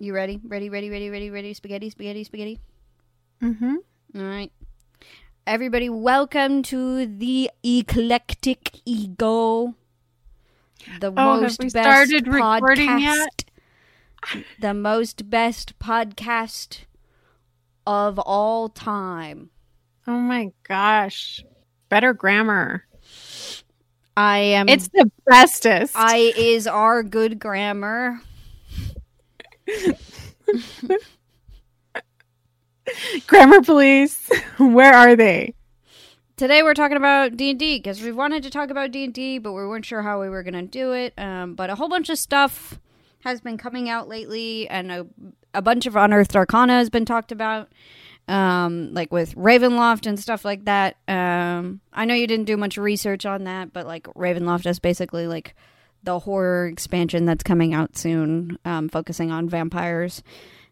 You ready? Ready, ready, ready, ready, ready. Spaghetti, spaghetti, spaghetti. Mm-hmm. All right. Everybody, welcome to the Eclectic Ego. The Oh, most we best started recording podcast. yet? The most best podcast of all time. Oh my gosh. Better grammar. I am. It's the bestest. I is our good grammar. grammar police. Where are they? Today we're talking about D and D because we wanted to talk about D and D, but we weren't sure how we were going to do it. Um, but a whole bunch of stuff has been coming out lately, and a, a bunch of unearthed arcana has been talked about, um, like with Ravenloft and stuff like that. Um, I know you didn't do much research on that, but like Ravenloft is basically like the horror expansion that's coming out soon, um, focusing on vampires.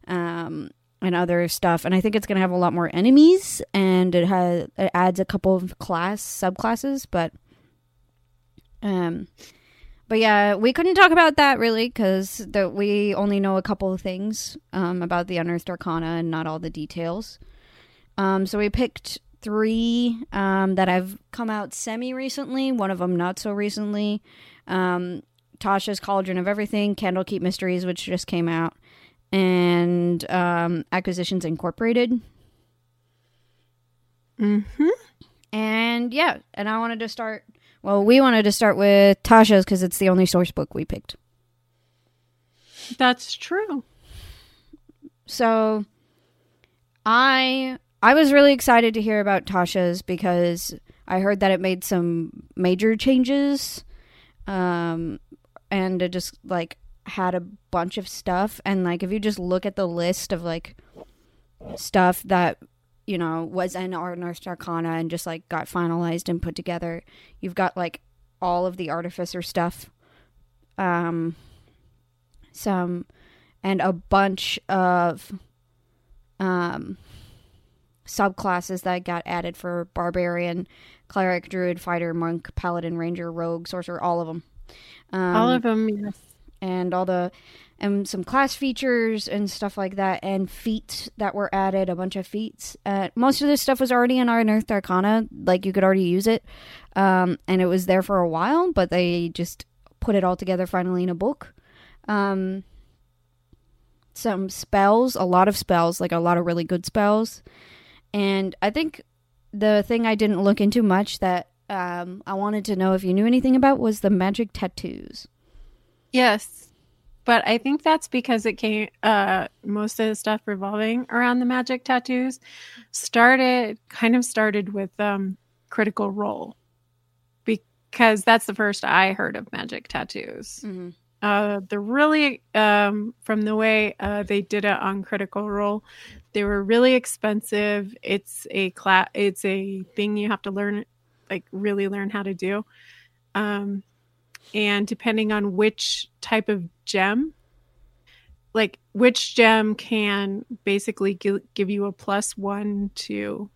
Um, and other stuff and i think it's going to have a lot more enemies and it has it adds a couple of class subclasses but um but yeah we couldn't talk about that really because that we only know a couple of things um about the unearthed arcana and not all the details um so we picked three um that have come out semi recently one of them not so recently um tasha's cauldron of everything candlekeep mysteries which just came out and um, Acquisitions Incorporated. Mm-hmm. And yeah, and I wanted to start. Well, we wanted to start with Tasha's because it's the only source book we picked. That's true. So, I I was really excited to hear about Tasha's because I heard that it made some major changes, um, and it just like had a bunch of stuff. And like, if you just look at the list of like stuff that you know was in our Unearthed Arcana and just like got finalized and put together, you've got like all of the artificer stuff, um, some, and a bunch of um subclasses that got added for barbarian, cleric, druid, fighter, monk, paladin, ranger, rogue, sorcerer, all of them. Um, All of them, yes. and all the and some class features and stuff like that and feats that were added a bunch of feats uh, most of this stuff was already in our unearthed arcana like you could already use it um, and it was there for a while but they just put it all together finally in a book um, some spells a lot of spells like a lot of really good spells and i think the thing i didn't look into much that um, i wanted to know if you knew anything about was the magic tattoos Yes. But I think that's because it came uh most of the stuff revolving around the magic tattoos started kind of started with um critical role. Because that's the first I heard of magic tattoos. mm-hmm. Uh they're really um from the way uh they did it on critical role, they were really expensive. It's a class it's a thing you have to learn like really learn how to do. Um and depending on which type of gem like which gem can basically gi- give you a plus one to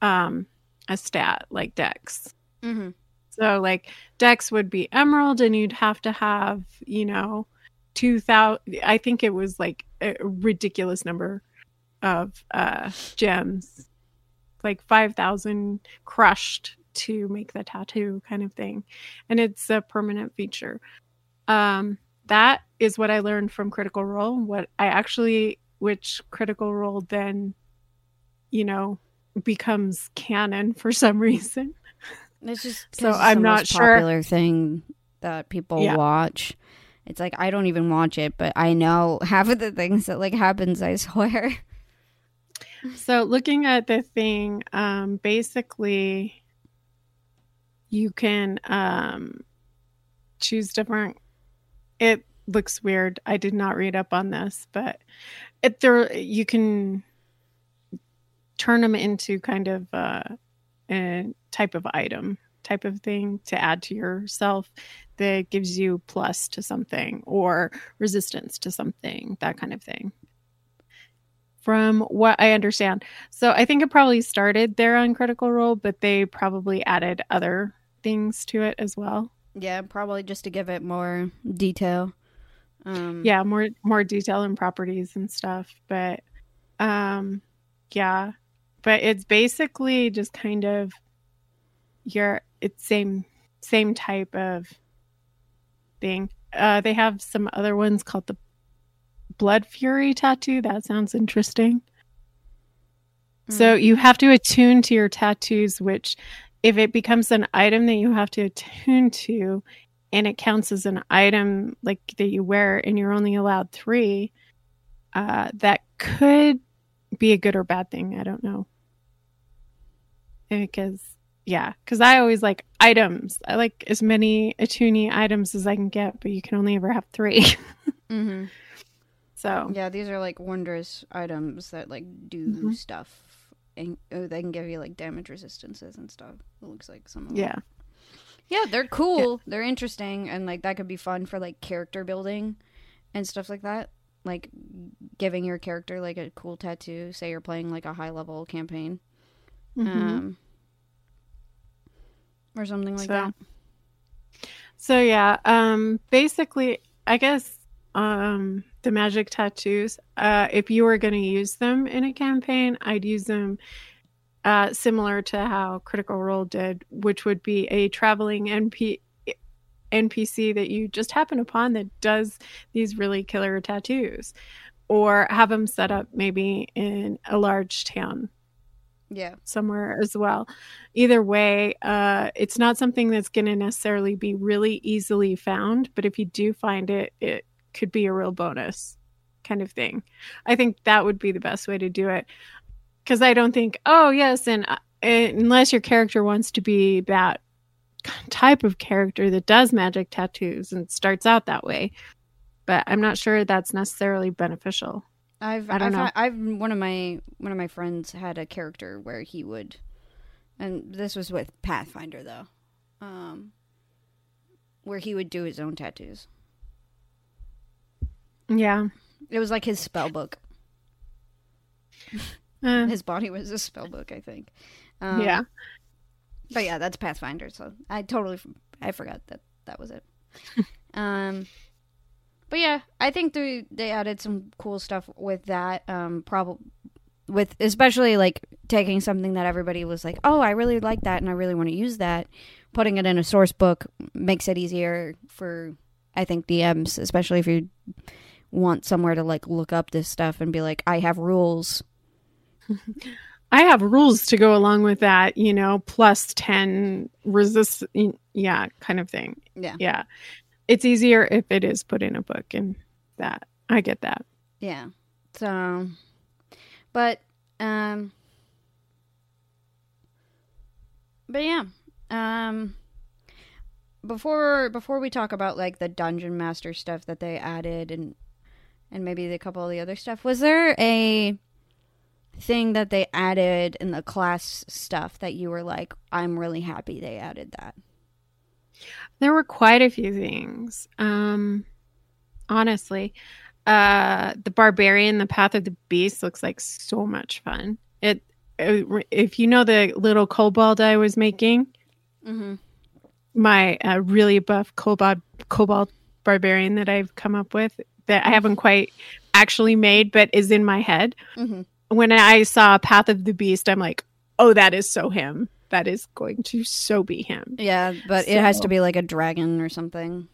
um a stat like dex Mm-hmm. so like dex would be emerald and you'd have to have you know 2000 i think it was like a ridiculous number of uh gems like 5000 crushed to make the tattoo kind of thing and it's a permanent feature um that is what i learned from critical role what i actually which critical role then you know becomes canon for some reason It's just so it's I'm not sure. popular thing that people Yeah. watch. It's like I don't even watch it, but I know half of the things that like happens. I swear. So looking at the thing, um, basically you can um, choose different. It looks weird. I did not read up on this, but it there you can turn them into kind of uh, a type of item, type of thing to add to yourself that gives you plus to something or resistance to something, that kind of thing from what I understand. So I think it probably started there on Critical Role, but they probably added other things to it as well. Yeah, probably just to give it more detail. Um, yeah more more detail and properties and stuff but um yeah but it's basically just kind of your it's same same type of thing uh they have some other ones called the blood fury tattoo? That sounds interesting. So Mm. you have to attune to your tattoos which if it becomes an item that you have to attune to and it counts as an item like that you wear and you're only allowed three uh, that could be a good or bad thing. I don't know. Because yeah because i always like items. I like as many attuning items as i can get but you can only ever have three. Mhm. So Yeah, these are like wondrous items that like do Mhm. stuff. And oh, they can give you like damage resistances and stuff. It looks like some of them. yeah Yeah, they're cool. They're interesting, and like that could be fun for like character building and stuff like that. Like giving your character like a cool tattoo. Say you're playing like a high level campaign, Mhm. um, or something like So- that. So yeah, um basically I guess um the magic tattoos, uh if you were going to use them in a campaign, I'd use them uh similar to how Critical Role did, which would be a traveling NP NPC that you just happen upon that does these really killer tattoos or have them set up maybe in a large town Yeah, somewhere as well. Either way, uh, it's not something that's going to necessarily be really easily found, but if you do find it, it could be a real bonus kind of thing. I think that would be the best way to do it. Because I don't think, oh, yes, and uh, unless your character wants to be that type of character that does magic tattoos and starts out that way. But I'm not sure that's necessarily beneficial. I've I don't I've, know. I've one of my one of my friends had a character where he would, and this was with Pathfinder though, um, where he would do his own tattoos. Yeah. It was like his spell book. Uh, His body was a spell book, I think. Um, yeah. but yeah, that's Pathfinder. So I totally I forgot that that was it. um, but yeah, I think they they added some cool stuff with that. Um, probably with especially like taking something that everybody was like, oh, I really like that and I really want to use that. Putting it in a source book makes it easier for I think DMs, especially if you want somewhere to like look up this stuff and be like, I have rules. I have rules to go along with that, you know, plus 10 resist, yeah, kind of thing. Yeah. Yeah. It's easier if it is put in a book and that. I get that. Yeah. So, but um, but yeah. Um, before before we talk about like the dungeon master stuff that they added and and maybe a couple of the other stuff, was there a thing that they added in the class stuff that you were like, I'm really happy they added that? There were quite a few things. Um, honestly, uh, the barbarian, the path of the beast looks like so much fun. It, it if you know the little kobold I was making, Mm-hmm. my uh, really buff kobold kobold barbarian that I've come up with that I haven't quite actually made, but is in my head. Mm-hmm. When I saw Path of the Beast, I'm like, oh, that is so him. That is going to so be him. Yeah, but it has to be like a dragon or something.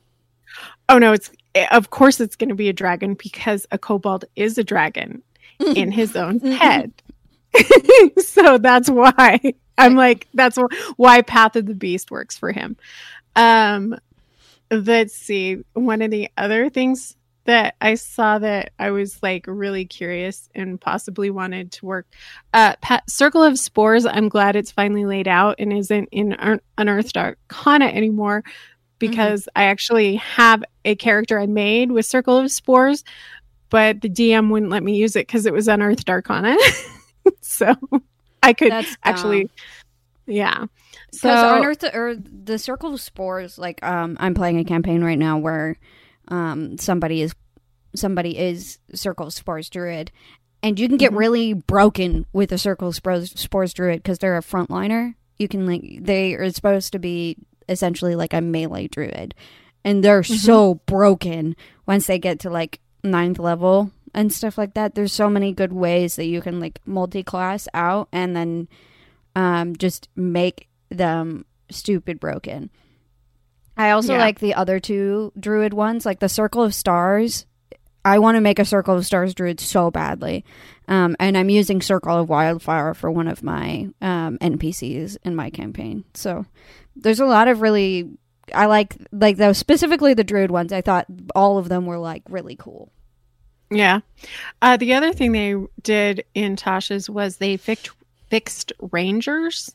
Oh no, it's of course it's going to be a dragon because a kobold is a dragon in his own head. so that's why I'm like that's why Path of the Beast works for him. Um let's see. One of the other things that I saw that I was like really curious and possibly wanted to work uh Circle of Spores, I'm glad it's finally laid out and isn't in Un- Unearthed Arcana anymore because I actually have a character I made with Circle of Spores, but the DM wouldn't let me use it because it was Unearthed Arcana. so I could That's actually, dumb. yeah. So unearth or the circle of spores, like um, I'm playing a campaign right now where um somebody is somebody is circle spores druid, and you can get Mhm. really broken with a circle spores, spores druid because they're a frontliner. You can like they are supposed to be essentially like a melee druid, and they're so broken once they get to like ninth level and stuff like that. There's so many good ways that you can like multi-class out and then um, just make them stupid broken. I also Yeah. like the other two druid ones, like the Circle of Stars. I want to make a Circle of Stars druid so badly. Um, and I'm using Circle of Wildfire for one of my um, NPCs in my campaign. So there's a lot of really I like like those specifically the druid ones. I thought all of them were like really cool. Yeah. Uh, the other thing they did in Tasha's was they fixed fixed rangers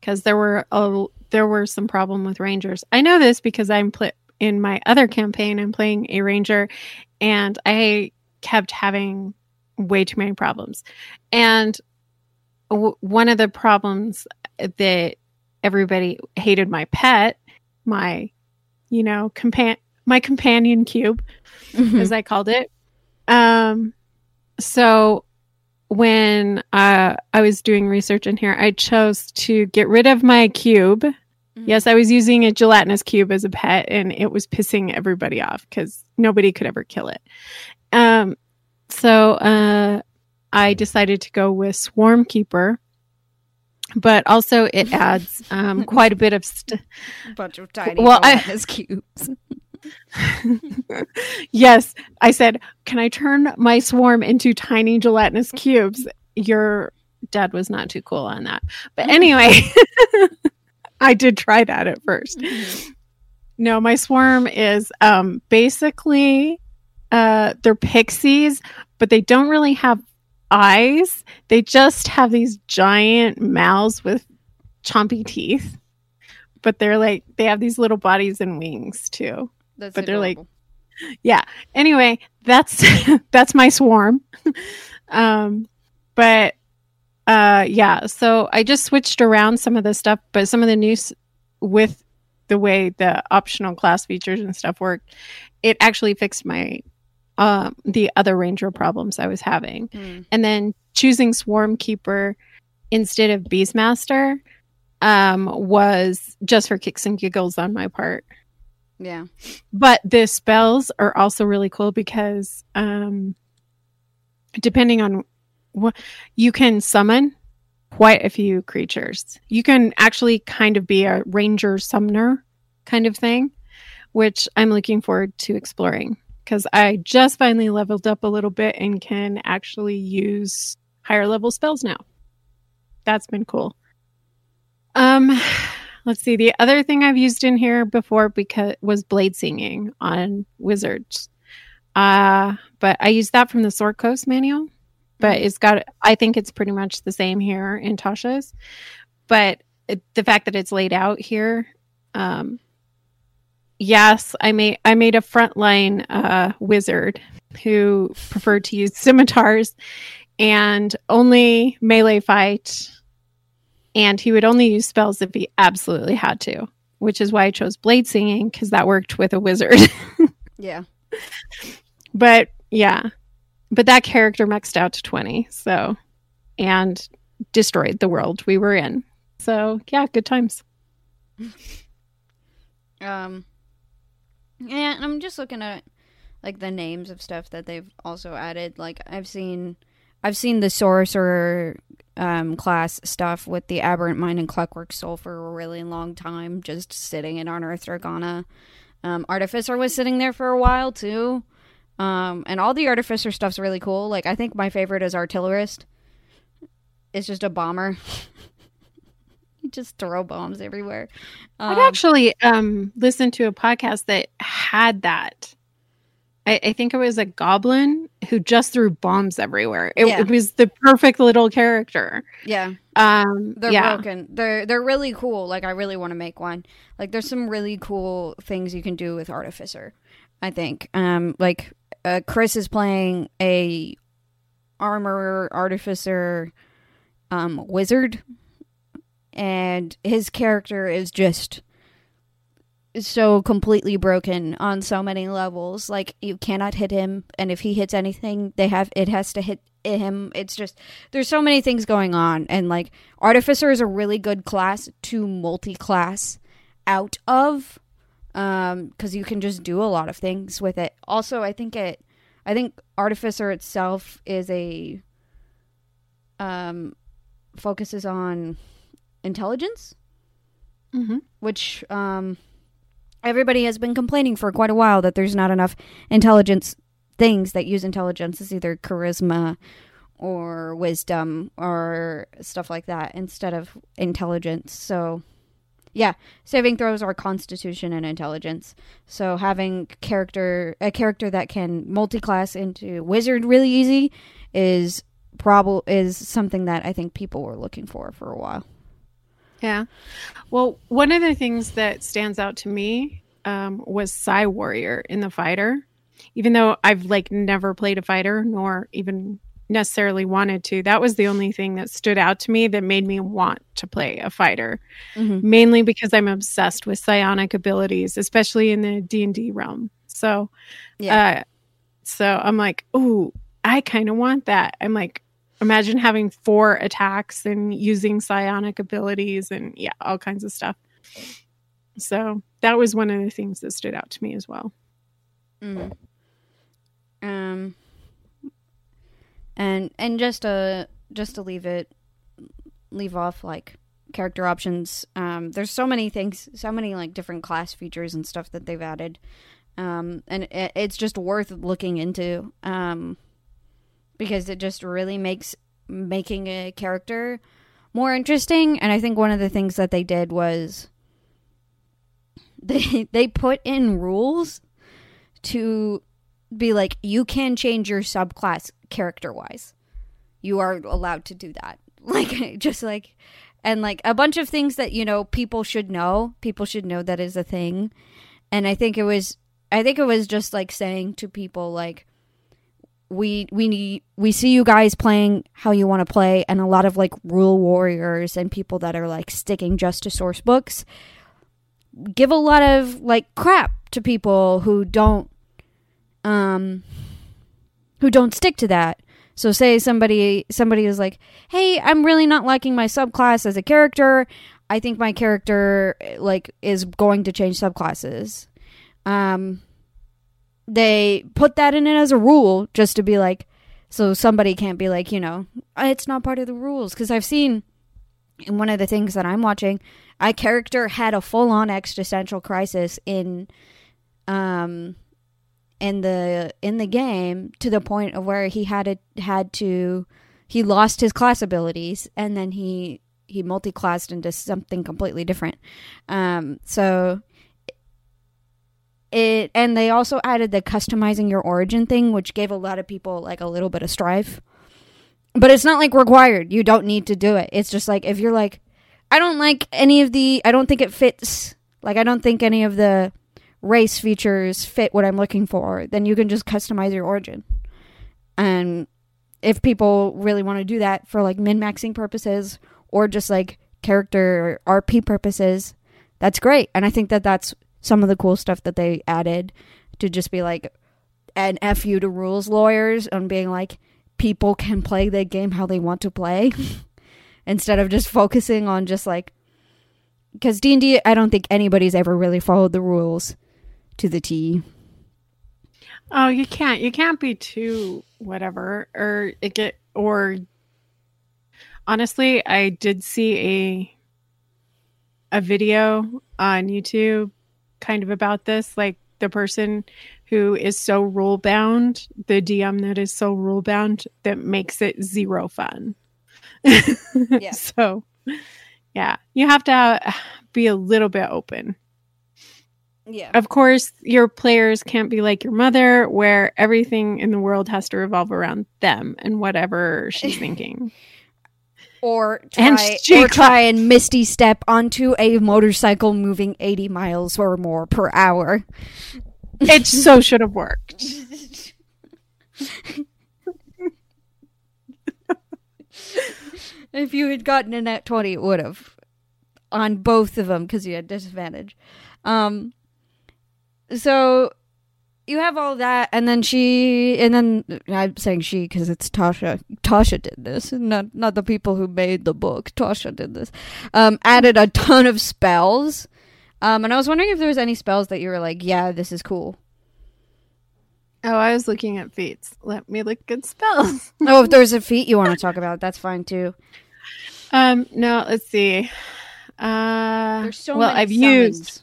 because there were a, there were some problem with rangers. I know this because I'm pl- in my other campaign. I'm playing a ranger, and I kept having way too many problems. And w- one of the problems that everybody hated my pet, my you know compan my companion cube as I called it. Um, so when uh, I was doing research in here, I chose to get rid of my cube. Yes, I was using a gelatinous cube as a pet, and it was pissing everybody off because nobody could ever kill it. Um, so uh, I decided to go with Swarm Keeper, but also it adds um, quite a bit of st- bunch of tiny Well, I- cubes. yes, I said, "Can I turn my swarm into tiny gelatinous cubes?" Your dad was not too cool on that. But anyway, I did try that at first. No, my swarm is um basically uh they're pixies, but they don't really have eyes. They just have these giant mouths with chompy teeth. But they're like they have these little bodies and wings too. That's But they're, like, yeah. Anyway that's that's my swarm. Um but uh yeah so i just switched around some of the stuff but some of the news with the way the optional class features and stuff worked it actually fixed my um the other ranger problems i was having. Hmm. and then choosing swarm keeper instead of beastmaster um was just for kicks and giggles on my part Yeah. but the spells are also really cool because um depending on what you can summon quite a few creatures. You can actually kind of be a ranger summoner kind of thing which i'm looking forward to exploring because i just finally leveled up a little bit and can actually use higher level spells now. That's been cool. Um let's see the other thing i've used in here before because was blade singing on wizards. Uh but i used that from the sword coast manual but it's got i think it's pretty much the same here in tasha's. But it, the fact that it's laid out here um yes i made i made a frontline uh wizard who preferred to use scimitars and only melee fight and he would only use spells if he absolutely had to which is why i chose blade singing because that worked with a wizard Yeah. but yeah but that character maxed out to 20 so and destroyed the world we were in so yeah good times Um. Yeah, and I'm just looking at like the names of stuff that they've also added. Like I've seen, I've seen the sorcerer um, class stuff with the aberrant mind and clockwork soul for a really long time, just sitting in Unearthed Arcana. Um, Artificer was sitting there for a while too. Um, and all the Artificer stuff's really cool. Like I think my favorite is Artillerist. It's just a bomber. you just throw bombs everywhere. i've Um, actually um listened to a podcast that had that I, I think it was a goblin who just threw bombs everywhere. It, Yeah. it was the perfect little character. yeah. Um, They're yeah, broken. They're they're really cool. Like I really want to make one. Like there's some really cool things you can do with Artificer. I think. Um, like uh, Chris is playing a armorer artificer um wizard, and his character is just so completely broken on so many levels. Like you cannot hit him, and if he hits anything, they have it has to hit him. It's just there's so many things going on, and like artificer is a really good class to multi-class out of. um because you can just do a lot of things with it also i think it i think artificer itself is a um focuses on intelligence Mm-hmm. which um everybody has been complaining for quite a while that there's not enough intelligence things that use intelligence. As either charisma or wisdom or stuff like that instead of intelligence. So yeah saving throws are constitution and intelligence. So having character a character that can multi-class into wizard really easy is probably is something that i think people were looking for for a while Yeah. Well, one of the things that stands out to me um, was Psi Warrior in the fighter. Even though I've like never played a fighter nor even necessarily wanted to, that was the only thing that stood out to me that made me want to play a fighter. Mhm. Mainly because I'm obsessed with psionic abilities, especially in the D and D realm. So, Yeah. uh, so I'm like, ooh, I kind of want that. I'm like, imagine having four attacks and using psionic abilities and yeah, all kinds of stuff. So that was one of the things that stood out to me as well. Mm. Um, and and just to just to leave it, leave off like character options. Um, there's so many things, so many like different class features and stuff that they've added. Um, and it, it's just worth looking into. Um, because it just really makes making a character more interesting. And I think one of the things that they did was they they put in rules to be like you can change your subclass character wise. You are allowed to do that. Like just like and like a bunch of things that you know people should know. People should know that is a thing. And I think it was I think it was just like saying to people like we we we see you guys playing how you want to play and a lot of like rule warriors and people that are like sticking just to source books give a lot of like crap to people who don't um who don't stick to that. So say somebody somebody is like hey i'm really not liking my subclass as a character. I think my character like is going to change subclasses. Um they put that in it as a rule just to be like so somebody can't be like you know it's not part of the rules. Because i've seen in one of the things that i'm watching a character had a full-on existential crisis in um in the in the game to the point of where he had it had to he lost his class abilities and then he he multi-classed into something completely different. Um so it and they also added the customizing your origin thing which gave a lot of people like a little bit of strife. But it's not like required. You don't need to do it. It's just like if you're like i don't like any of the i don't think it fits like i don't think any of the race features fit what i'm looking for then you can just customize your origin. And if people really want to do that for like min-maxing purposes or just like character rp purposes that's great. And i think that that's some of the cool stuff that they added to just be like an F you to rules lawyers and being like people can play the game how they want to play instead of just focusing on just like because D&D I don't think anybody's ever really followed the rules to the T. Oh, you can't. You can't be too whatever, or it get or. Honestly, I did see a a video on YouTube, kind of about this. Like the person who is so rule bound, the DM that is so rule bound that makes it zero fun. Yeah. So, yeah, you have to uh, be a little bit open. Yeah. Of course, your players can't be like your mother, where everything in the world has to revolve around them and whatever she's thinking. Or And try, she or try and misty step onto a motorcycle moving 80 miles or more per hour. it so should have worked. if you had gotten a nat 20 it would have on both of them because you had disadvantage um so you have all that and then she and then i'm saying she because it's tasha tasha did this not not the people who made the book tasha did this um added a ton of spells Um, and I was wondering if there was any spells that you were like, yeah, this is cool. Oh, I was looking at feats. Let me look at spells. oh, if there's a feat you want to talk about, that's fine too. Um, no, let's see. Uh, There's so well, many I've summons. used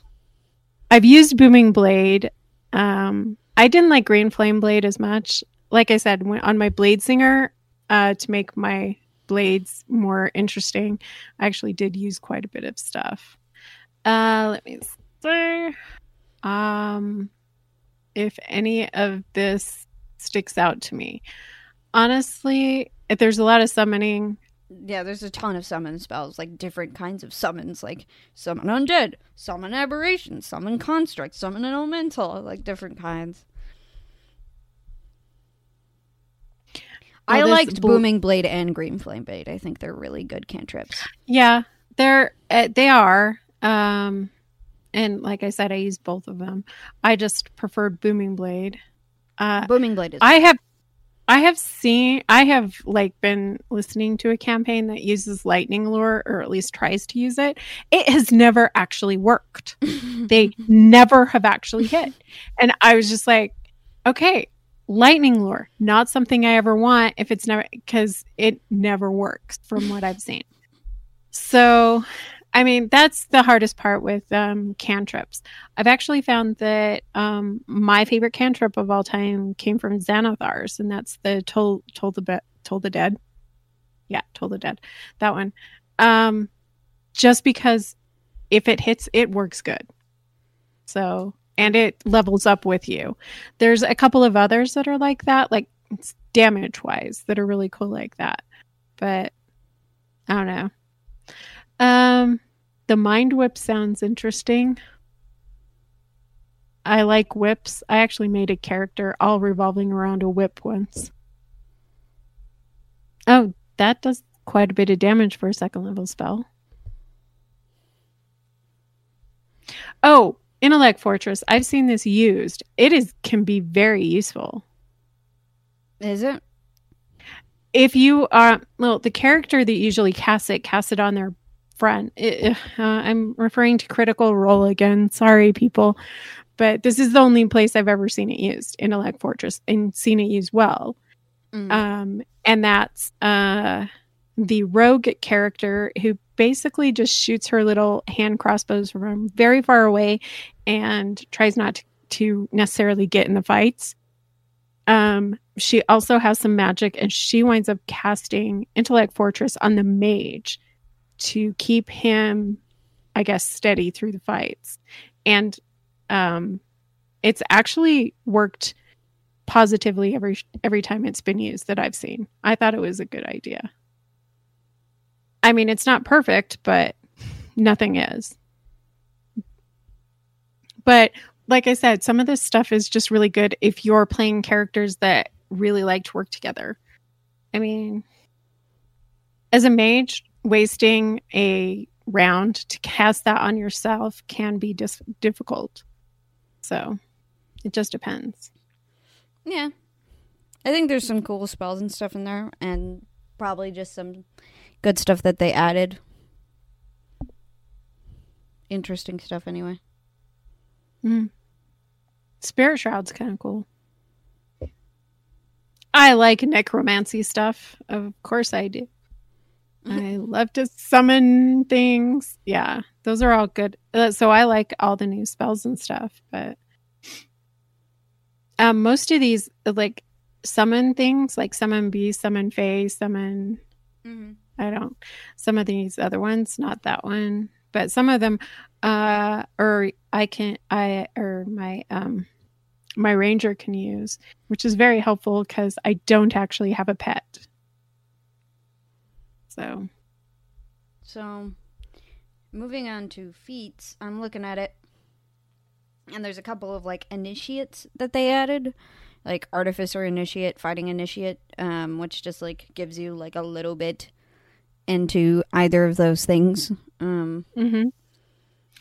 I've used Booming Blade. Um, I didn't like Green Flame Blade as much. Like I said, on my Blade Singer, uh, to make my blades more interesting, I actually did use quite a bit of stuff. Uh, let me see. Um, if any of this sticks out to me, honestly, if there's a lot of summoning. Yeah, there's a ton of summon spells, like different kinds of summons, like summon undead, summon aberration, summon construct, summon an elemental, like different kinds. I Well, this liked bl- Booming Blade and Green Flame Blade. I think they're really good cantrips. Yeah, they're uh, they are. Um, and like I said, I use both of them. I just preferred Booming Blade. Uh, Booming Blade is. I have, I have seen, I have like been listening to a campaign that uses lightning lure, or at least tries to use it. It has never actually worked. they never have actually hit, and I was just like, okay. Lightning lure, not something I ever want if it's never because it never works from what I've seen. So, I mean, that's the hardest part with um, cantrips. I've actually found that um, my favorite cantrip of all time came from Xanathar's, and that's the told toll the be- toll the dead. Yeah, told the dead. That one. Um, just because if it hits, it works good. So, and it levels up with you. There's a couple of others that are like that, like damage wise, that are really cool like that. But I don't know. Um, the mind whip sounds interesting. I like whips. I actually made a character all revolving around a whip once. Oh, that does quite a bit of damage for a second level spell. Oh, intellect fortress. I've seen this used. It is can be very useful. is it? if you are well the character that usually casts it casts it on their friend It- uh, i'm referring to critical role again. Sorry people. But this is the only place i've ever seen it used in intellect fortress and seen it used well. Mm. um, and that's uh, the rogue character who basically just shoots her little hand crossbows from very far away and tries not to, to necessarily get in the fights. Um, she also has some magic, and she winds up casting Intellect Fortress on the mage to keep him, I guess, steady through the fights. And um, it's actually worked positively every every time it's been used that I've seen. I thought it was a good idea. I mean, it's not perfect, but nothing is. But like I said, some of this stuff is just really good if you're playing characters that really like to work together. I mean, as a mage, wasting a round to cast that on yourself can be dis- difficult. So, it just depends. Yeah. I think there's some cool spells and stuff in there, and probably just some good stuff that they added. Interesting stuff, anyway. Mm. Spirit Shroud's kind of cool. I like necromancy stuff. Of course I do. I love to summon things. Yeah, those are all good. Uh, So I like all the new spells and stuff, but um, most of these like summon things, like summon beast, summon fae, summon Mm-hmm. I don't. Some of these other ones, not that one, but some of them, uh, or I can, I or my um, my ranger can use, which is very helpful because I don't actually have a pet. So So, moving on to feats, I'm looking at it, and there's a couple of like initiates that they added, like artificer initiate, fighting initiate, um, which just like gives you like a little bit into either of those things, um, mhm.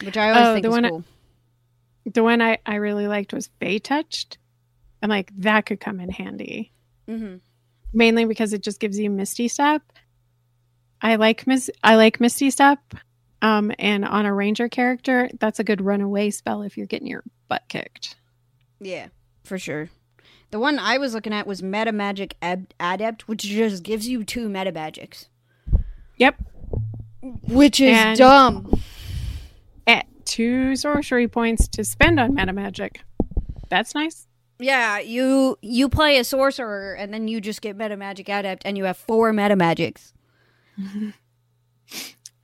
which I always Oh, think the is one I- the one I I really liked was Fey touched. I'm like that could come in handy. mm-hmm. mainly because it just gives you Misty Step. I like Miss I like Misty Step. Um, and on a ranger character, that's a good runaway spell if you're getting your butt kicked. Yeah, for sure. The one I was looking at was Meta Magic Ab- Adept, which just gives you two meta magics, Yep. which is And- dumb. At two sorcery points to spend on meta magic. That's nice. Yeah, you you play a sorcerer and then you just get Meta Magic Adept and you have four meta magics.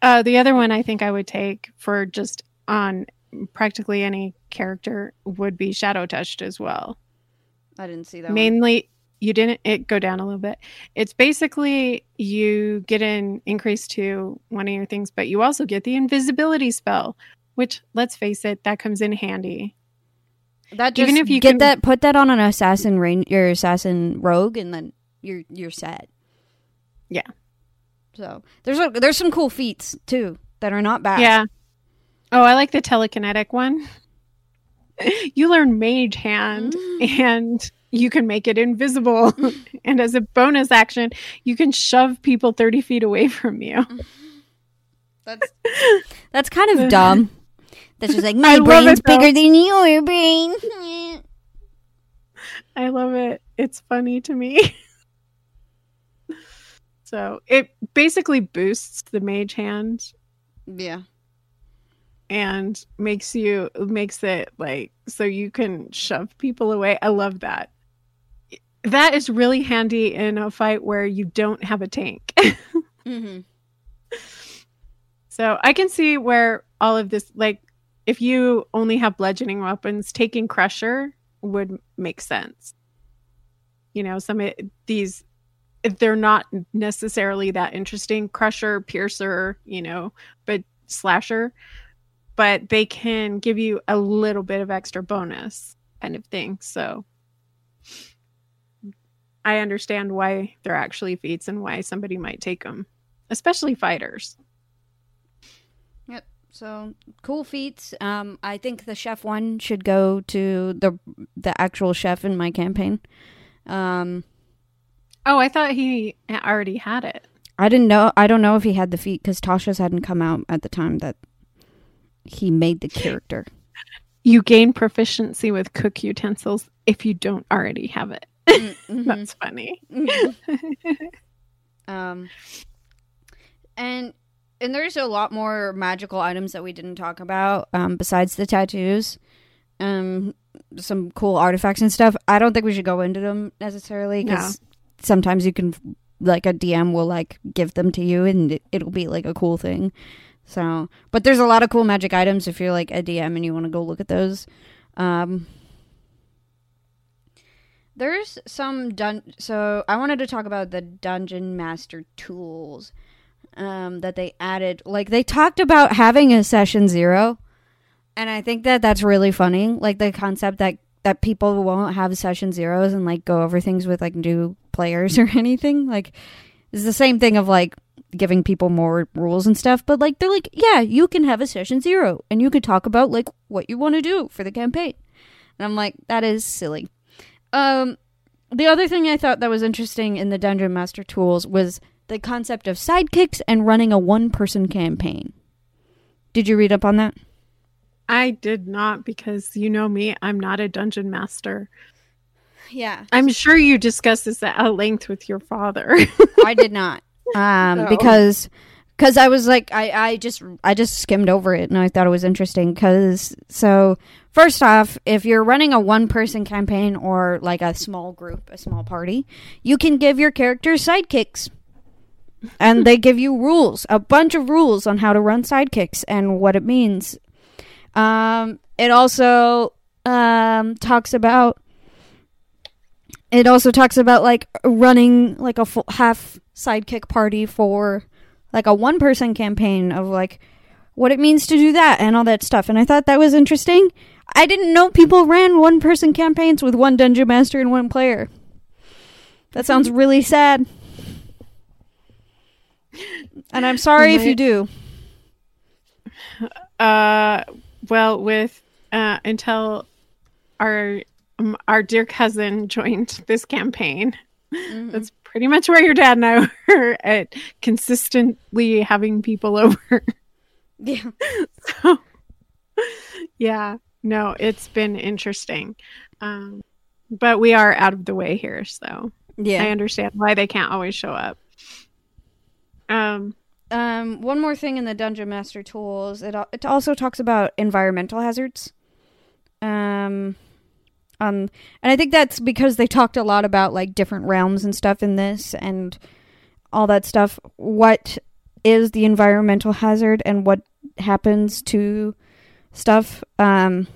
Uh, the other one I think I would take for just on practically any character would be Shadow Touched as well. I didn't see that. one. Mainly, you didn't it go down a little bit. It's basically you get an increase to one of your things, but you also get the invisibility spell, which let's face it, that comes in handy. That just even if you get can- that, put that on an assassin range, your assassin rogue, and then you're you're set. Yeah. So there's a, there's some cool feats too that are not bad. Yeah. Oh, I like the telekinetic one. you learn Mage Hand, Mm. and you can make it invisible. and as a bonus action, you can shove people thirty feet away from you. That's that's kind of dumb. That's just like my brain's bigger than your brain. I love it. It's funny to me. So it basically boosts the Mage Hand yeah. and makes you makes it like so you can shove people away. I love that. That is really handy in a fight where you don't have a tank. Mm-hmm. so I can see where all of this like if you only have bludgeoning weapons, taking crusher would make sense. You know, some of these they're not necessarily that interesting, crusher, piercer, you know, but slasher, but they can give you a little bit of extra bonus kind of thing. So I understand why they're actually feats and why somebody might take them, especially fighters. Yep. So cool feats. Um, I think the chef one should go to the the actual chef in my campaign. Um, Oh, I thought he already had it. I didn't know. I don't know if he had the feat because Tasha's hadn't come out at the time that he made the character. You gain proficiency with cook utensils if you don't already have it. Mhm. That's funny. um, and and there's a lot more magical items that we didn't talk about um, besides the tattoos. Um, some cool artifacts and stuff. I don't think we should go into them necessarily because sometimes you can like a DM will like give them to you and it, it'll be like a cool thing. So, but there's a lot of cool magic items if you're like a DM and you want to go look at those. Um, there's some dun. So I wanted to talk about the dungeon master tools um, that they added. Like they talked about having a session zero, and I think that that's really funny. Like the concept that that people won't have session zeros and like go over things with like new players or anything. Like it's the same thing of like giving people more rules and stuff. But like they're like, yeah, you can have a session zero and you could talk about like what you want to do for the campaign. And I'm like, that is silly. Um, the other thing I thought that was interesting in the Dungeon Master tools was the concept of sidekicks and running a one person campaign. Did you read up on that? I did not because you know me, I'm not a dungeon master. Yeah. I'm sure you discussed this at length with your father. I did not. Um, because because I was like I, I just I just skimmed over it and I thought it was interesting because so first off if you're running a one person campaign or like a small group a small party you can give your characters sidekicks and they give you rules a bunch of rules on how to run sidekicks and what it means um, it also um, talks about it also talks about like running like a full half sidekick party for like a one person campaign of like what it means to do that and all that stuff. And I thought that was interesting. I didn't know people ran one person campaigns with one dungeon master and one player. That sounds really sad. And I'm sorry if you do. uh well with uh until our um, our dear cousin joined this campaign. Mhm. That's pretty much where your dad and I were at consistently having people over. Yeah. so, yeah, no, it's been interesting. Um, but we are out of the way here, so Yeah. I understand why they can't always show up. Um, Um, one more thing in the Dungeon Master tools, it it also talks about environmental hazards. Um, um, and I think that's because they talked a lot about like different realms and stuff in this and all that stuff. What is the environmental hazard and what happens to stuff? Um,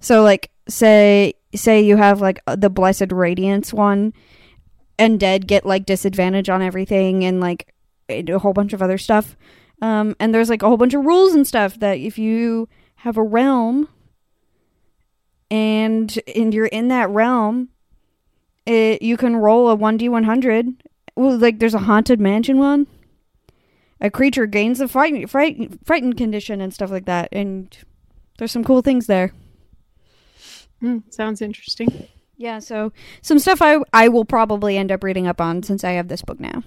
so like say say you have like the blessed radiance one, and dead get like disadvantage on everything and like a whole bunch of other stuff. Um, and there's like a whole bunch of rules and stuff that if you have a realm and and you're in that realm, it you can roll a one d one hundred. Well, like there's a haunted mansion one. A creature gains a fright, fright, frightened condition and stuff like that, and there's some cool things there. hmm, sounds interesting. Yeah, so some stuff I I will probably end up reading up on since I have this book now.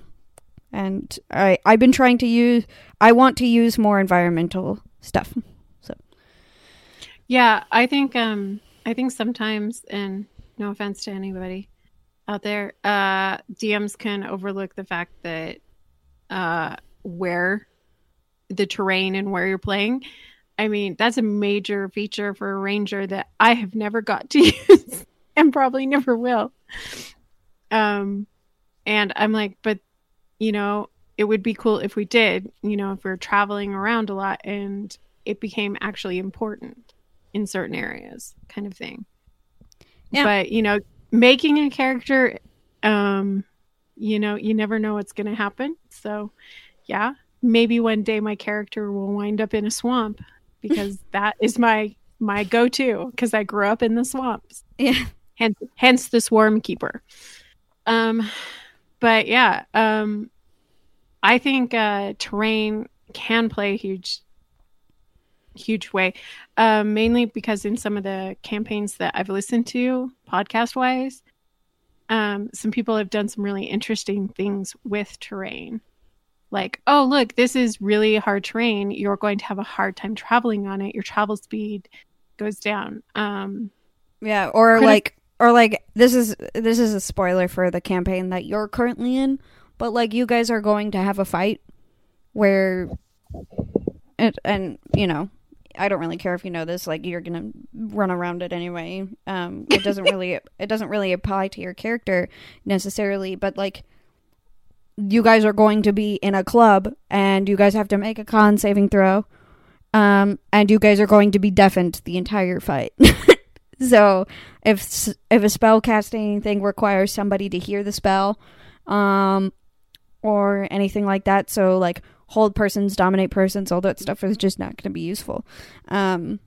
And I I've been trying to use I want to use more environmental stuff. So yeah, I think um I think sometimes and no offense to anybody out there, uh DMs can overlook the fact that uh where the terrain and where you're playing. I mean, that's a major feature for a ranger that I have never got to use and probably never will. Um and I'm like, but you know, it would be cool if we did, you know, if we're traveling around a lot and it became actually important in certain areas kind of thing Yeah. but you know making a character um you know you never know what's going to happen so yeah maybe one day my character will wind up in a swamp because that is my my go-to because i grew up in the swamps Yeah. hence hence the swarm keeper um but yeah um i think uh terrain can play a huge huge way um mainly because in some of the campaigns that i've listened to podcast wise um some people have done some really interesting things with terrain. Like oh look this is really hard terrain. You're going to have a hard time traveling on it. Your travel speed goes down. Um Yeah, or like or like this is this is a spoiler for the campaign that you're currently in, but like you guys are going to have a fight where it, and you know, I don't really care if you know this, like you're going to run around it anyway. Um it doesn't really it doesn't really apply to your character necessarily, but like you guys are going to be in a club and you guys have to make a con saving throw. Um and you guys are going to be deafened the entire fight. So if if a spell casting thing requires somebody to hear the spell, um, or anything like that, so like hold persons, dominate persons, all that stuff is just not going to be useful. Um,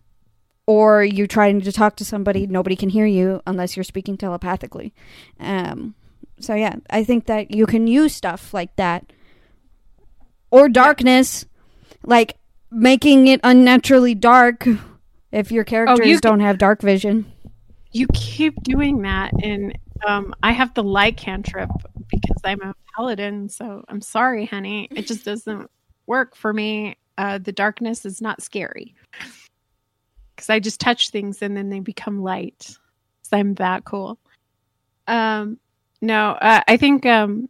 or you're trying to talk to somebody, nobody can hear you unless you're speaking telepathically. Um, so yeah, I think that you can use stuff like that, or darkness, like making it unnaturally dark if your characters you- don't have dark vision. you keep doing that and um i have the light cantrip because i'm a paladin so i'm sorry honey. It just doesn't work for me. Uh the darkness is not scary. Because i just touch things and then they become light. So i'm that cool. Um no uh, i think um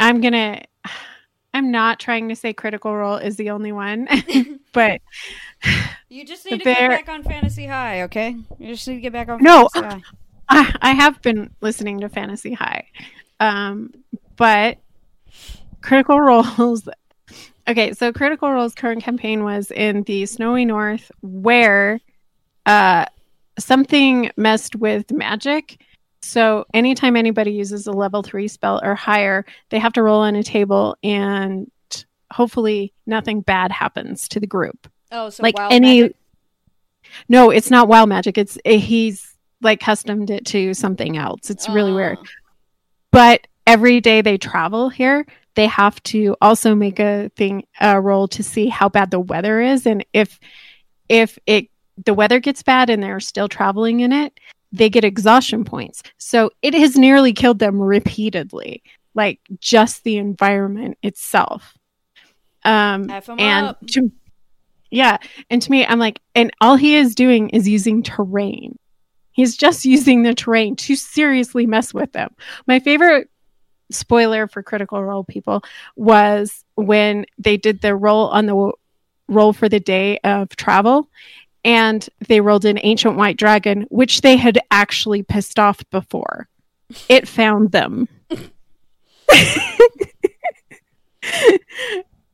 i'm gonna i'm not trying to say critical role is the only one but You just need to There- get back on Fantasy High, okay? You just need to get back on No. Fantasy High. I, I have been listening to Fantasy High, um, but Critical Role's. Okay, so Critical Role's current campaign was in the Snowy North, where uh, something messed with magic. So anytime anybody uses a level three spell or higher, they have to roll on a table, and hopefully nothing bad happens to the group. Oh, so like wild any magic? no it's not wild magic. It's eh, he's like customed it to something else. It's really weird. Oh. but every day they travel here they have to also make a thing a roll to see how bad the weather is. And if if it the weather gets bad and they're still traveling in it they get exhaustion points so it has nearly killed them repeatedly like just the environment itself Um, and to, yeah, and to me, I'm like, and all he is doing is using terrain. He's just using the terrain to seriously mess with them. My favorite spoiler for Critical Role people was when they did the roll on the roll for the day of travel, and they rolled an ancient white dragon, which they had actually pissed off before. It found them.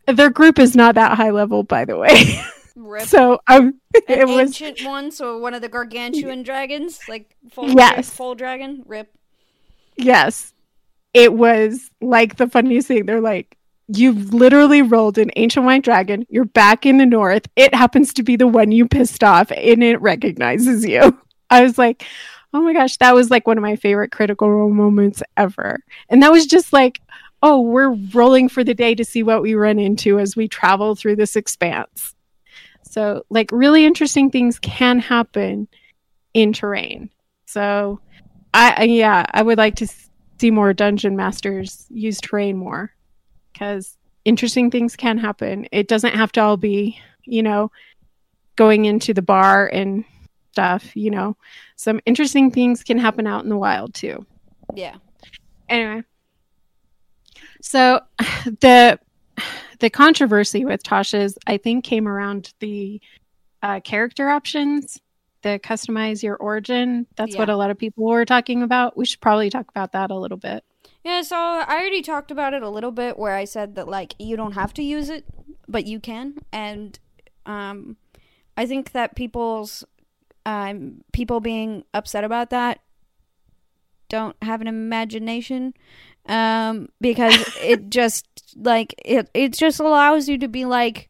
Their group is not that high level, by the way. Rip. so um, An it was ancient one, so one of the gargantuan dragons, like full, Yes. full dragon. Rip. yes, it was like the funniest thing. They're like, you've literally rolled an ancient white dragon. You're back in the north. It happens to be the one you pissed off, and it recognizes you. I was like, oh my gosh, that was like one of my favorite critical role moments ever. And that was just like, oh, we're rolling for the day to see what we run into as we travel through this expanse. So, like, really interesting things can happen in terrain. So, I, I yeah, I would like to see more dungeon masters use terrain more because interesting things can happen. It doesn't have to all be, you know, going into the bar and stuff, you know. Some interesting things can happen out in the wild too. Yeah. Anyway. So the the controversy with Tasha's I think came around the uh, character options, the customize your origin. That's what a lot of people were talking about. We should probably talk about that a little bit. Yeah, so I already talked about it a little bit where I said that like you don't have to use it, but you can. And um I think that people's um people being upset about that don't have an imagination um because it just like it it just allows you to be like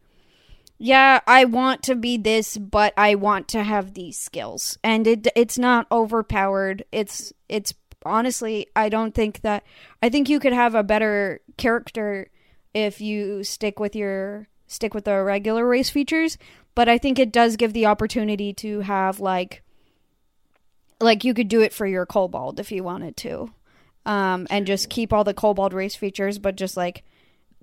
yeah, I want to be this, but I want to have these skills. And it it's not overpowered. It's it's honestly, I don't think that I think you could have a better character if you stick with your stick with the regular race features, but I think it does give the opportunity to have like like you could do it for your kobold if you wanted to. Um and just keep all the kobold race features but just like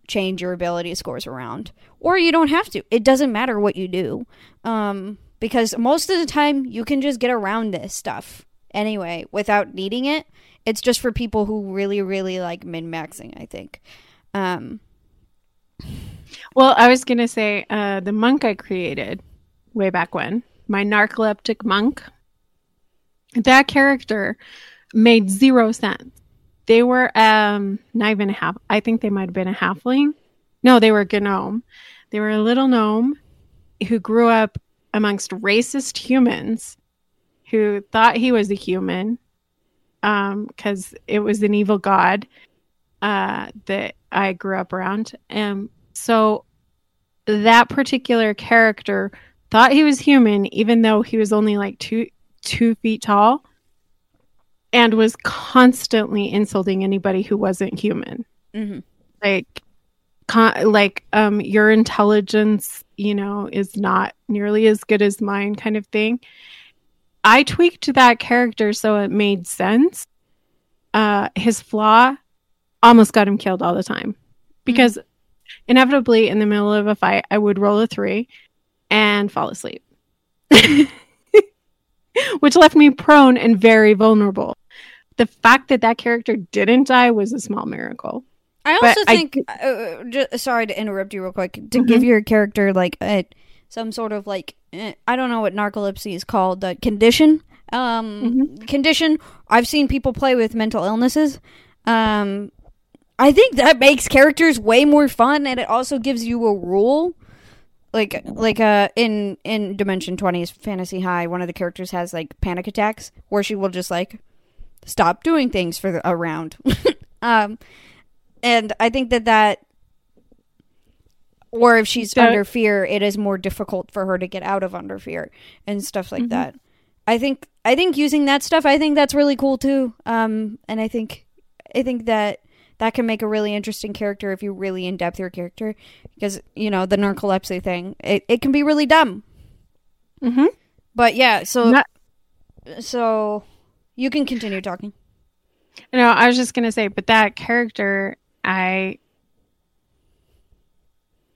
change your ability scores around. Or you don't have to. It doesn't matter what you do. Um because most of the time you can just get around this stuff anyway without needing it. It's just for people who really, really like min maxing, I think. Um, Well, I was gonna say uh, the monk I created way back when, my narcoleptic monk. That character made zero sense. They were um not even a half. I think they might have been a halfling. No, they were a gnome. They were a little gnome who grew up amongst racist humans who thought he was a human because it was an evil god uh, that I grew up around. And so that particular character thought he was human, even though he was only like two two feet tall, and was constantly insulting anybody who wasn't human. mhm. Like, con- like um, your intelligence, you know, is not nearly as good as mine, kind of thing. I tweaked that character so it made sense. Uh, his flaw almost got him killed all the time because inevitably in the middle of a fight, I would roll a three and fall asleep, which left me prone and very vulnerable. The fact that that character didn't die was a small miracle. I also I think. g- uh, ju- sorry to interrupt you real quick. To give Mhm. your character like a, some sort of like eh, I don't know what narcolepsy is called. the condition. Um, condition. I've seen people play with mental illnesses. Um, I think that makes characters way more fun, and it also gives you a rule. Like like uh in in Dimension 20's Fantasy High, one of the characters has like panic attacks where she will just like stop doing things for the, a round. um and I think that that or if she's That- under fear, it is more difficult for her to get out of under fear and stuff like Mhm. that. I think I think using that stuff, I think that's really cool too. Um, and I think I think that that can make a really interesting character if you really in depth your character because you know the narcolepsy thing, it, it can be really dumb. Mm-hmm. But yeah, so Not- so you can continue talking. No, I was just gonna say, but that character, I,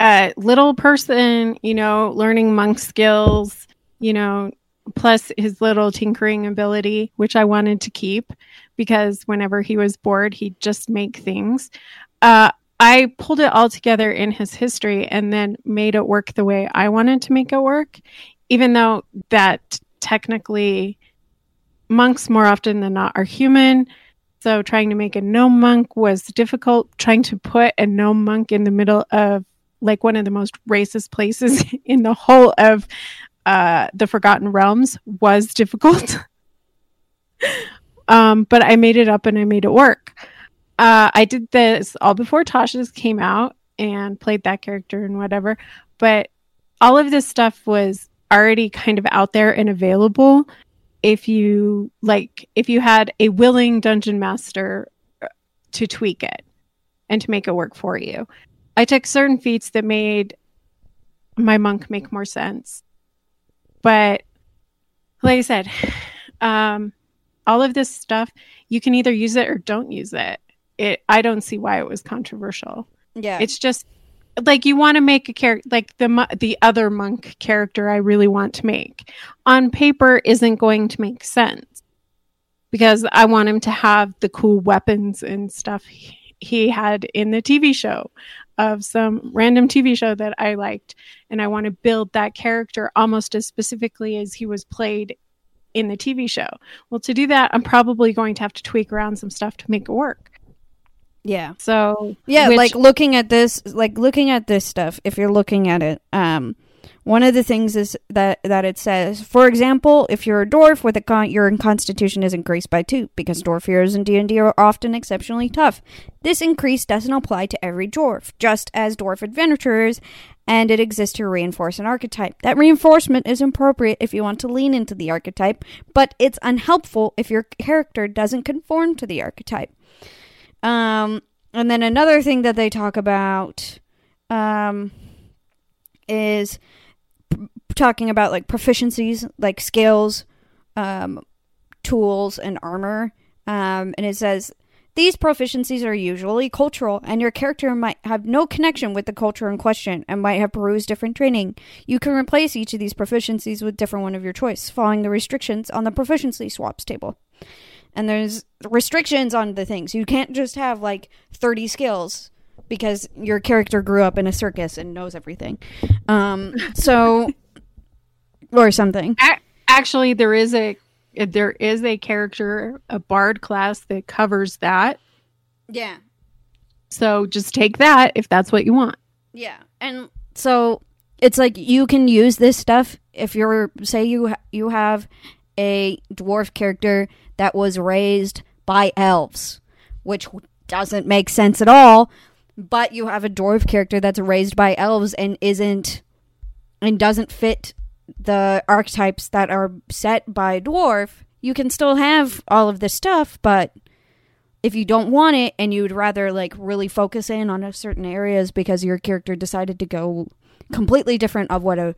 a little person, you know, learning monk skills, you know, plus his little tinkering ability, which I wanted to keep because whenever he was bored, he'd just make things. Uh, I pulled it all together in his history and then made it work the way I wanted to make it work, even though that technically monks more often than not are human. So trying to make a gnome monk was difficult. Trying to put a gnome monk in the middle of like one of the most racist places in the whole of uh, the Forgotten Realms was difficult. um, but I made it up and I made it work. Uh, I did this all before Tasha's came out and played that character and whatever. But all of this stuff was already kind of out there and available if you like if you had a willing dungeon master uh, to tweak it and to make it work for you. I took certain feats that made my monk make more sense. But like I said, um, all of this stuff, you can either use it or don't use it. It I don't see why it was controversial. Yeah. It's just like you want to make a character like the the other monk character I really want to make on paper isn't going to make sense because I want him to have the cool weapons and stuff he had in the TV show of some random TV show that I liked and I want to build that character almost as specifically as he was played in the TV show. Well, to do that, I'm probably going to have to tweak around some stuff to make it work. Yeah. So yeah, which, like looking at this, like looking at this stuff. If you're looking at it, um, one of the things is that that it says, for example, if you're a dwarf with a con- your constitution is increased by two because dwarf heroes in D and D are often exceptionally tough. This increase doesn't apply to every dwarf, just as dwarf adventurers, and it exists to reinforce an archetype. That reinforcement is appropriate if you want to lean into the archetype, but it's unhelpful if your character doesn't conform to the archetype. Um, and then another thing that they talk about um, is p- talking about like proficiencies, like skills, um, tools, and armor. Um, and it says these proficiencies are usually cultural, and your character might have no connection with the culture in question and might have perused different training. You can replace each of these proficiencies with different one of your choice, following the restrictions on the proficiency swaps table and there's restrictions on the things. You can't just have like 30 skills because your character grew up in a circus and knows everything. Um, so or something. Actually, there is a there is a character, a bard class that covers that. Yeah. So just take that if that's what you want. Yeah. And so it's like you can use this stuff if you're say you ha- you have a dwarf character that was raised by elves, which doesn't make sense at all. But you have a dwarf character that's raised by elves and isn't and doesn't fit the archetypes that are set by dwarf. You can still have all of this stuff, but if you don't want it and you'd rather like really focus in on certain areas because your character decided to go completely different of what a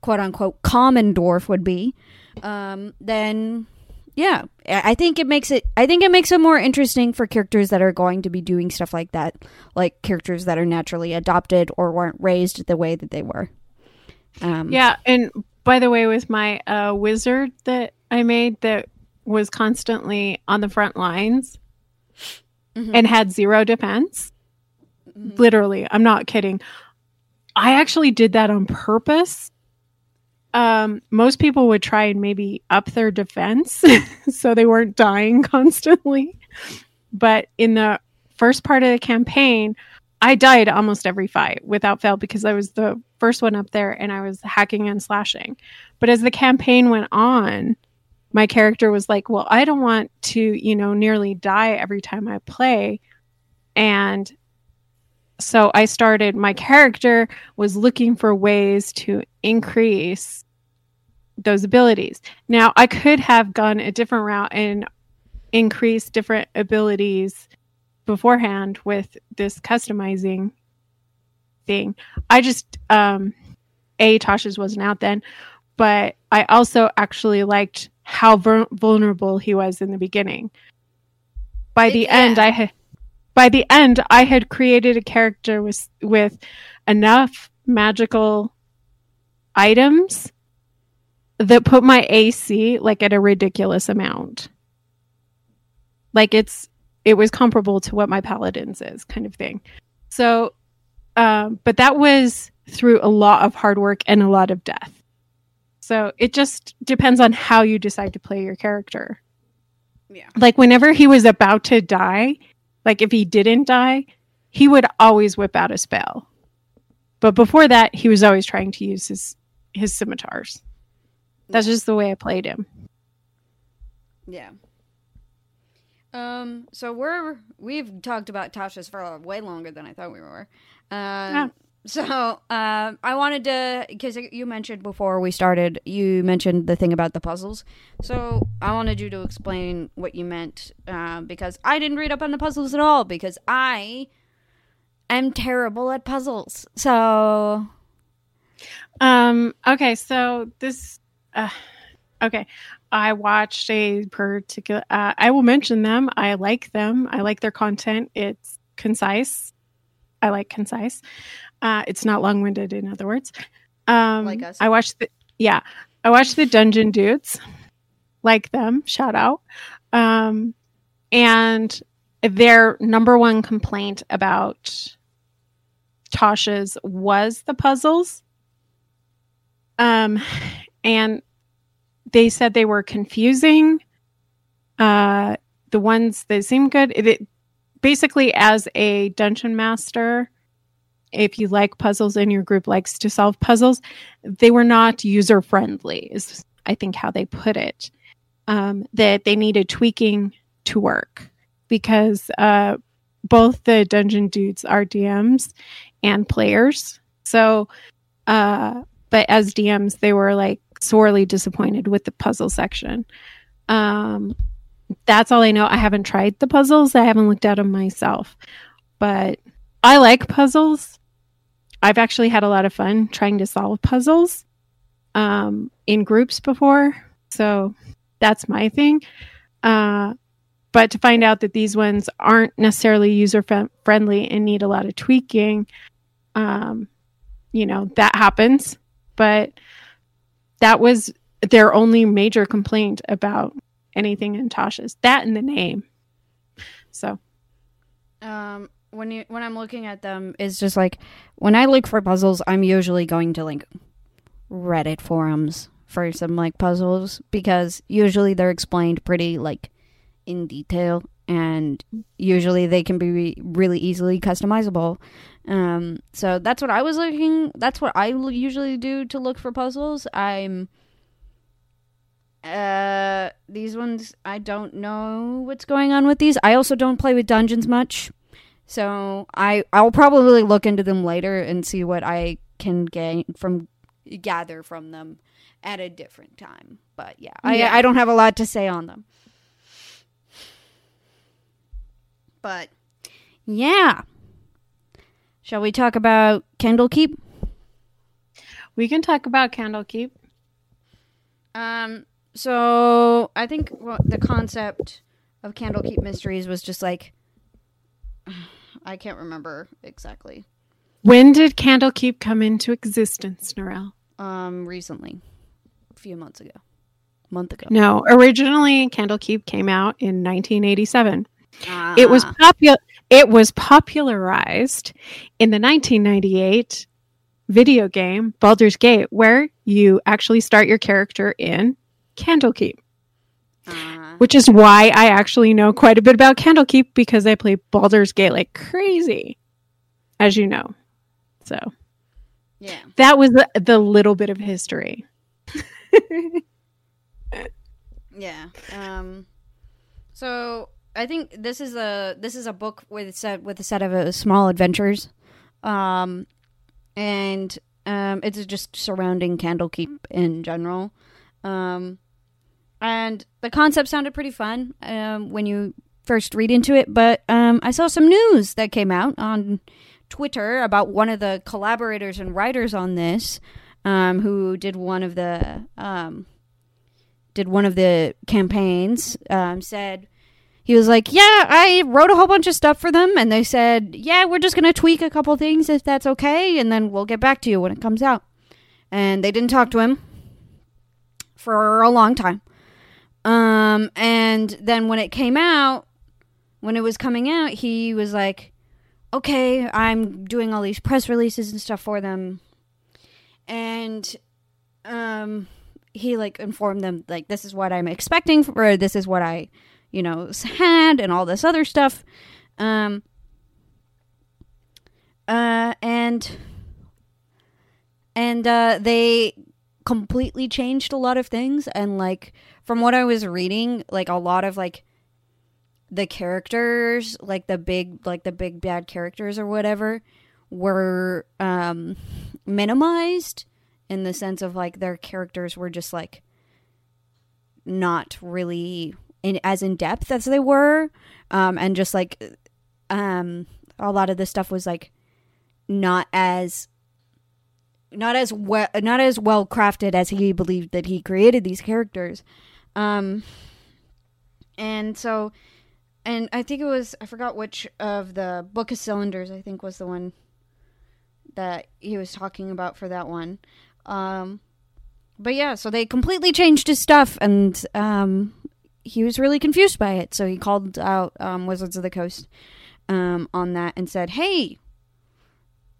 quote unquote common dwarf would be, um, then yeah, I think it makes it. I think it makes it more interesting for characters that are going to be doing stuff like that, like characters that are naturally adopted or weren't raised the way that they were. Um, yeah, and by the way, with my uh, wizard that I made that was constantly on the front lines mm-hmm. and had zero defense. Mm-hmm. Literally, I'm not kidding. I actually did that on purpose um, most people would try and maybe up their defense so they weren't dying constantly. But in the first part of the campaign, I died almost every fight without fail because I was the first one up there and I was hacking and slashing. But as the campaign went on, my character was like, Well, I don't want to, you know, nearly die every time I play. And so I started, my character was looking for ways to increase those abilities. Now, I could have gone a different route and increased different abilities beforehand with this customizing thing. I just, um, A, Tasha's wasn't out then, but I also actually liked how vulnerable he was in the beginning. By the yeah. end, I had by the end, I had created a character with with enough magical items that put my AC like at a ridiculous amount. Like it's it was comparable to what my paladins is, kind of thing. So, um, but that was through a lot of hard work and a lot of death. So it just depends on how you decide to play your character. Yeah. Like whenever he was about to die, like if he didn't die, he would always whip out a spell. But before that, he was always trying to use his his scimitars. That's just the way I played him. Yeah. Um. So we're we've talked about Tasha's for way longer than I thought we were. Um. So um, I wanted to because you mentioned before we started, you mentioned the thing about the puzzles. So I wanted you to explain what you meant uh, because I didn't read up on the puzzles at all because I am terrible at puzzles. So Um. Okay. So this. Uh, okay. I watched a particular. Uh, I will mention them. I like them. I like their content. It's concise. I like concise. Uh, it's not long winded. In other words, um, Like us. I watched the. Yeah, I watched the Dungeon Dudes. Like them. Shout out. Um, and their number one complaint about Tasha's was the puzzles. Um, and they said they were confusing. Uh, the ones that seemed good, it, it basically as a dungeon master, if you like puzzles and your group likes to solve puzzles, they were not user friendly. Is I think how they put it. Um, that they needed tweaking to work because uh, both the dungeon dudes are DMs and players. So, uh, but as DMs, they were like sorely disappointed with the puzzle section. Um, that's all I know. I haven't tried the puzzles. I haven't looked at them myself, but I like puzzles. I've actually had a lot of fun trying to solve puzzles um, in groups before. So that's my thing. Uh, but to find out that these ones aren't necessarily user f- friendly and need a lot of tweaking, um, you know, that happens. But that was their only major complaint about anything in Tasha's. That and the name. So um, when you when I'm looking at them, it's just like when I look for puzzles, I'm usually going to like Reddit forums for some like puzzles because usually they're explained pretty like in detail and usually they can be really easily customizable. Um, so that's what I was looking. That's what I usually do to look for puzzles. I'm. Uh, these ones I don't know what's going on with these. I also don't play with dungeons much, so I I'll probably look into them later and see what I can gain from gather from them at a different time. But yeah, Yeah. I I don't have a lot to say on them. But yeah. Shall we talk about Candlekeep? we can talk about Candlekeep. Um so I think what the concept of Candlekeep Mysteries was just like I can't remember exactly. When did Candlekeep come into existence, Norel? Um recently. A few months ago. a month ago. No, originally Candlekeep came out in 1987. Ah. It was popular. It was popularized in the 1998 video game Baldur's Gate, where you actually start your character in Candlekeep, Uh, which is why I actually know quite a bit about Candlekeep because I play Baldur's Gate like crazy, as you know. So yeah. that was the, the little bit of history. Yeah. Um so I think this is a this is a book with set with a set of uh, small adventures. Um and um it's just surrounding Candlekeep in general. Um and the concept sounded pretty fun um when you first read into it, but um I saw some news that came out on Twitter about one of the collaborators and writers on this um who did one of the um did one of the campaigns um, said he was like, "Yeah, I wrote a whole bunch of stuff for them, and they said, yeah, we're just gonna tweak a couple things if that's okay, and then we'll get back to you when it comes out." And they didn't talk to him for a long time. Um, and then when it came out, when it was coming out, he was like, "Okay, I'm doing all these press releases and stuff for them," and um, he like informed them like, "This is what I'm expecting, or this is what I." you know, had and all this other stuff. Um, uh, and and uh, they completely changed a lot of things. And like from what I was reading, like a lot of like the characters, like the big, like the big bad characters or whatever, were um, minimized in the sense of like their characters were just like not really in as in depth as they were, um, and just like um, a lot of this stuff was like not as not as well not as well crafted as he believed that he created these characters um and so and i think it was i forgot which of the book of cylinders i think was the one that he was talking about for that one um but yeah so they completely changed his stuff and um he was really confused by it. So he called out um, Wizards of the Coast um, on that and said, "Hey,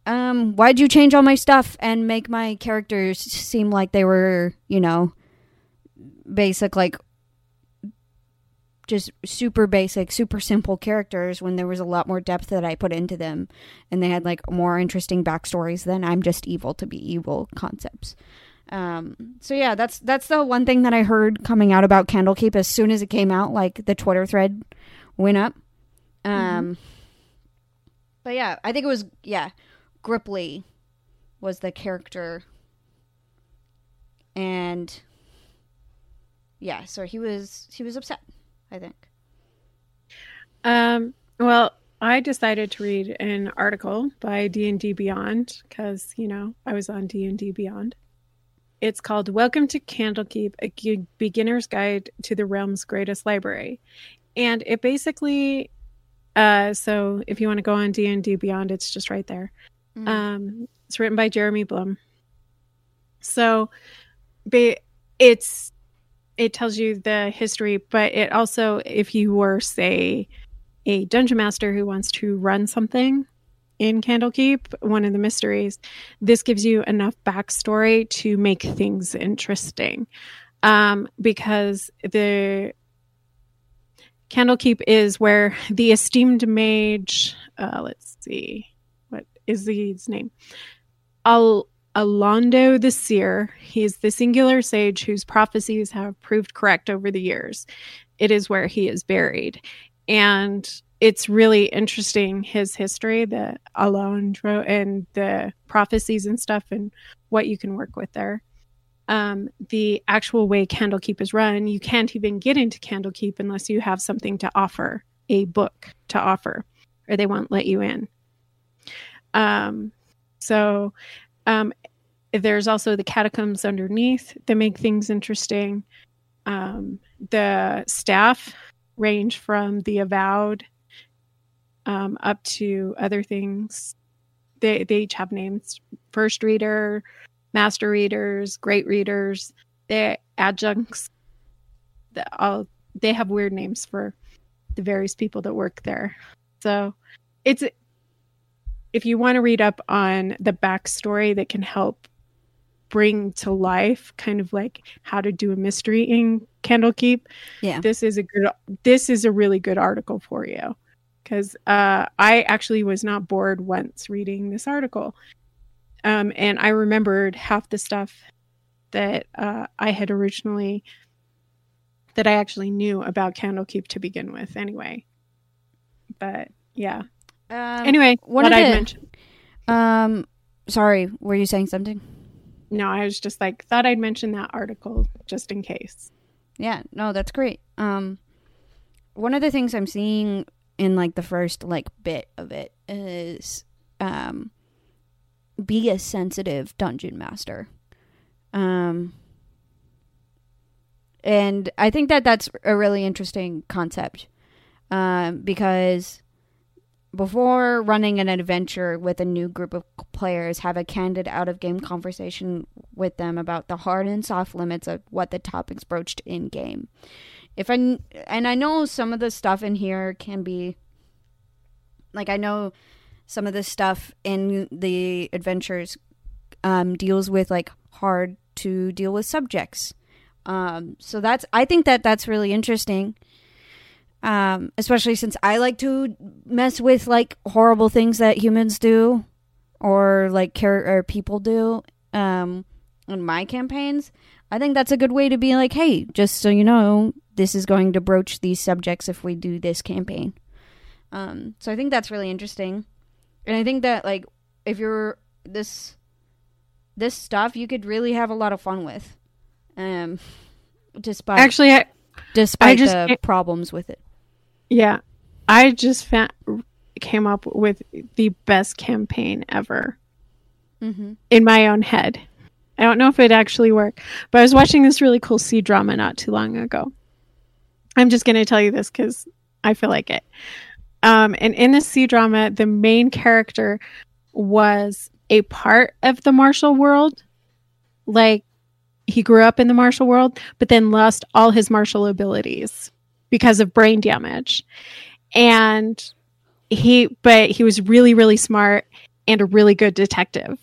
um, why'd you change all my stuff and make my characters seem like they were, you know, basic like." Just super basic, super simple characters when there was a lot more depth that I put into them, and they had like more interesting backstories than I'm just evil to be evil concepts. Um, so yeah, that's that's the one thing that I heard coming out about Candlekeep as soon as it came out. Like the Twitter thread went up. Um, mm-hmm. but yeah, I think it was yeah, Gripley was the character, and yeah, so he was he was upset. I think. Um. Well, I decided to read an article by D and D Beyond because you know I was on D and D Beyond. It's called Welcome to Candlekeep, a beginner's guide to the realm's greatest library. And it basically uh, so if you want to go on D&D Beyond, it's just right there. Mm-hmm. Um, it's written by Jeremy Blum. So it's it tells you the history, but it also if you were say a dungeon master who wants to run something in Candlekeep, one of the mysteries, this gives you enough backstory to make things interesting. Um, because the Candlekeep is where the esteemed mage, uh, let's see, what is his name? Al- Alaundo the Seer. He is the singular sage whose prophecies have proved correct over the years. It is where he is buried. And it's really interesting his history, the Alondro and the prophecies and stuff, and what you can work with there. Um, the actual way Candlekeep is run, you can't even get into Candlekeep unless you have something to offer, a book to offer, or they won't let you in. Um, so um, there's also the catacombs underneath that make things interesting. Um, the staff range from the avowed um, up to other things. They they each have names: first reader, master readers, great readers. They adjuncts. The, all they have weird names for the various people that work there. So it's if you want to read up on the backstory that can help bring to life kind of like how to do a mystery in Candlekeep. Yeah. This is a good this is a really good article for you because uh, I actually was not bored once reading this article. Um, and I remembered half the stuff that uh, I had originally, that I actually knew about Candlekeep to begin with, anyway. But yeah. Um, anyway, what did I mentioned. Um, sorry, were you saying something? No, I was just like thought I'd mention that article just in case. Yeah, no, that's great. Um, one of the things I'm seeing in like the first like bit of it is um be a sensitive dungeon master. Um and I think that that's a really interesting concept. um, because before running an adventure with a new group of players, have a candid out of game conversation with them about the hard and soft limits of what the topics broached in game. If I and I know some of the stuff in here can be like I know some of the stuff in the adventures um, deals with like hard to deal with subjects. Um, so that's I think that that's really interesting um, especially since I like to mess with like horrible things that humans do or like care or people do um, in my campaigns. I think that's a good way to be like, hey, just so you know, this is going to broach these subjects if we do this campaign. Um, so I think that's really interesting, and I think that like if you're this this stuff, you could really have a lot of fun with. Um, despite Actually, I, despite I just the problems with it. Yeah, I just fa- came up with the best campaign ever Mm-hmm. in my own head. I don't know if it actually worked, but I was watching this really cool C drama not too long ago. I'm just going to tell you this because I feel like it. Um, and in the C drama, the main character was a part of the martial world. Like he grew up in the martial world, but then lost all his martial abilities because of brain damage. And he, but he was really, really smart and a really good detective.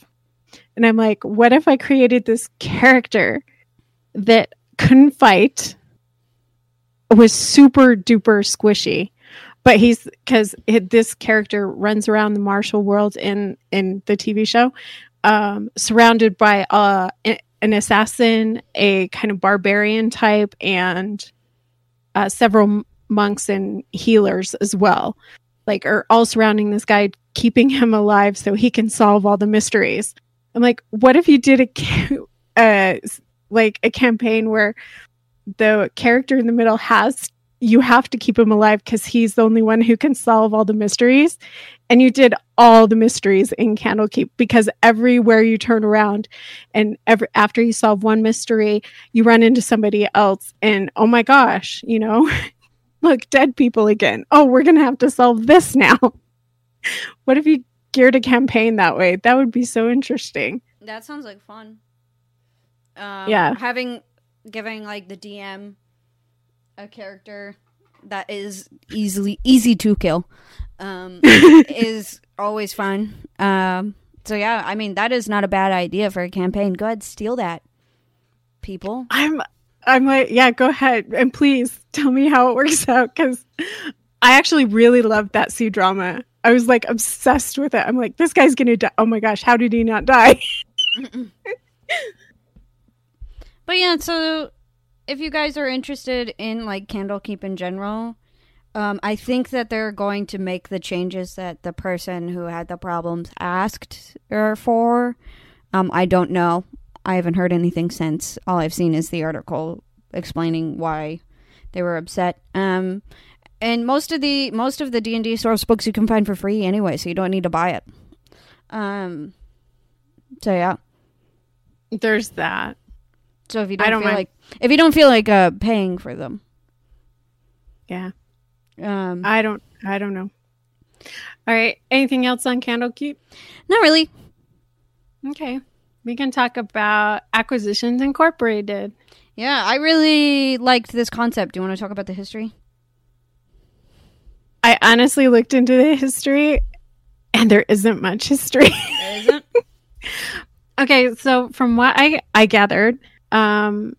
And I'm like, what if I created this character that couldn't fight, was super duper squishy, but he's because this character runs around the martial world in in the TV show, um, surrounded by uh, an assassin, a kind of barbarian type, and uh, several monks and healers as well. Like, are all surrounding this guy, keeping him alive so he can solve all the mysteries. I'm like, what if you did a ca- uh, like a campaign where the character in the middle has you have to keep him alive because he's the only one who can solve all the mysteries, and you did all the mysteries in Candlekeep because everywhere you turn around, and every after you solve one mystery, you run into somebody else, and oh my gosh, you know. Look, dead people again. Oh, we're going to have to solve this now. what if you geared a campaign that way? That would be so interesting. That sounds like fun. Um, Yeah. having giving like the DM a character that is easily easy to kill um, is always fun. Um, so yeah, I mean that is not a bad idea for a campaign. Go ahead, steal that, people. I'm I'm like, yeah, go ahead and please tell me how it works out because I actually really loved that C drama. I was like obsessed with it. I'm like, this guy's gonna die. Oh my gosh, how did he not die? But yeah, so if you guys are interested in like Candlekeep in general, um, I think that they're going to make the changes that the person who had the problems asked er, for. Um, I don't know. I haven't heard anything since. All I've seen is the article explaining why they were upset. Um, and most of the most of the D and D source books you can find for free anyway, so you don't need to buy it. Um, so yeah. There's that. So if you don't, don't feel mind. like if you don't feel like uh, paying for them, Yeah. Um, I don't I don't know. All right. Anything else on Candlekeep? not really. Okay. We can talk about Acquisitions Incorporated. Yeah, I really liked this concept. Do you want to talk about the history? I honestly looked into the history and there isn't much history. There isn't. Okay, so from what I I gathered, um,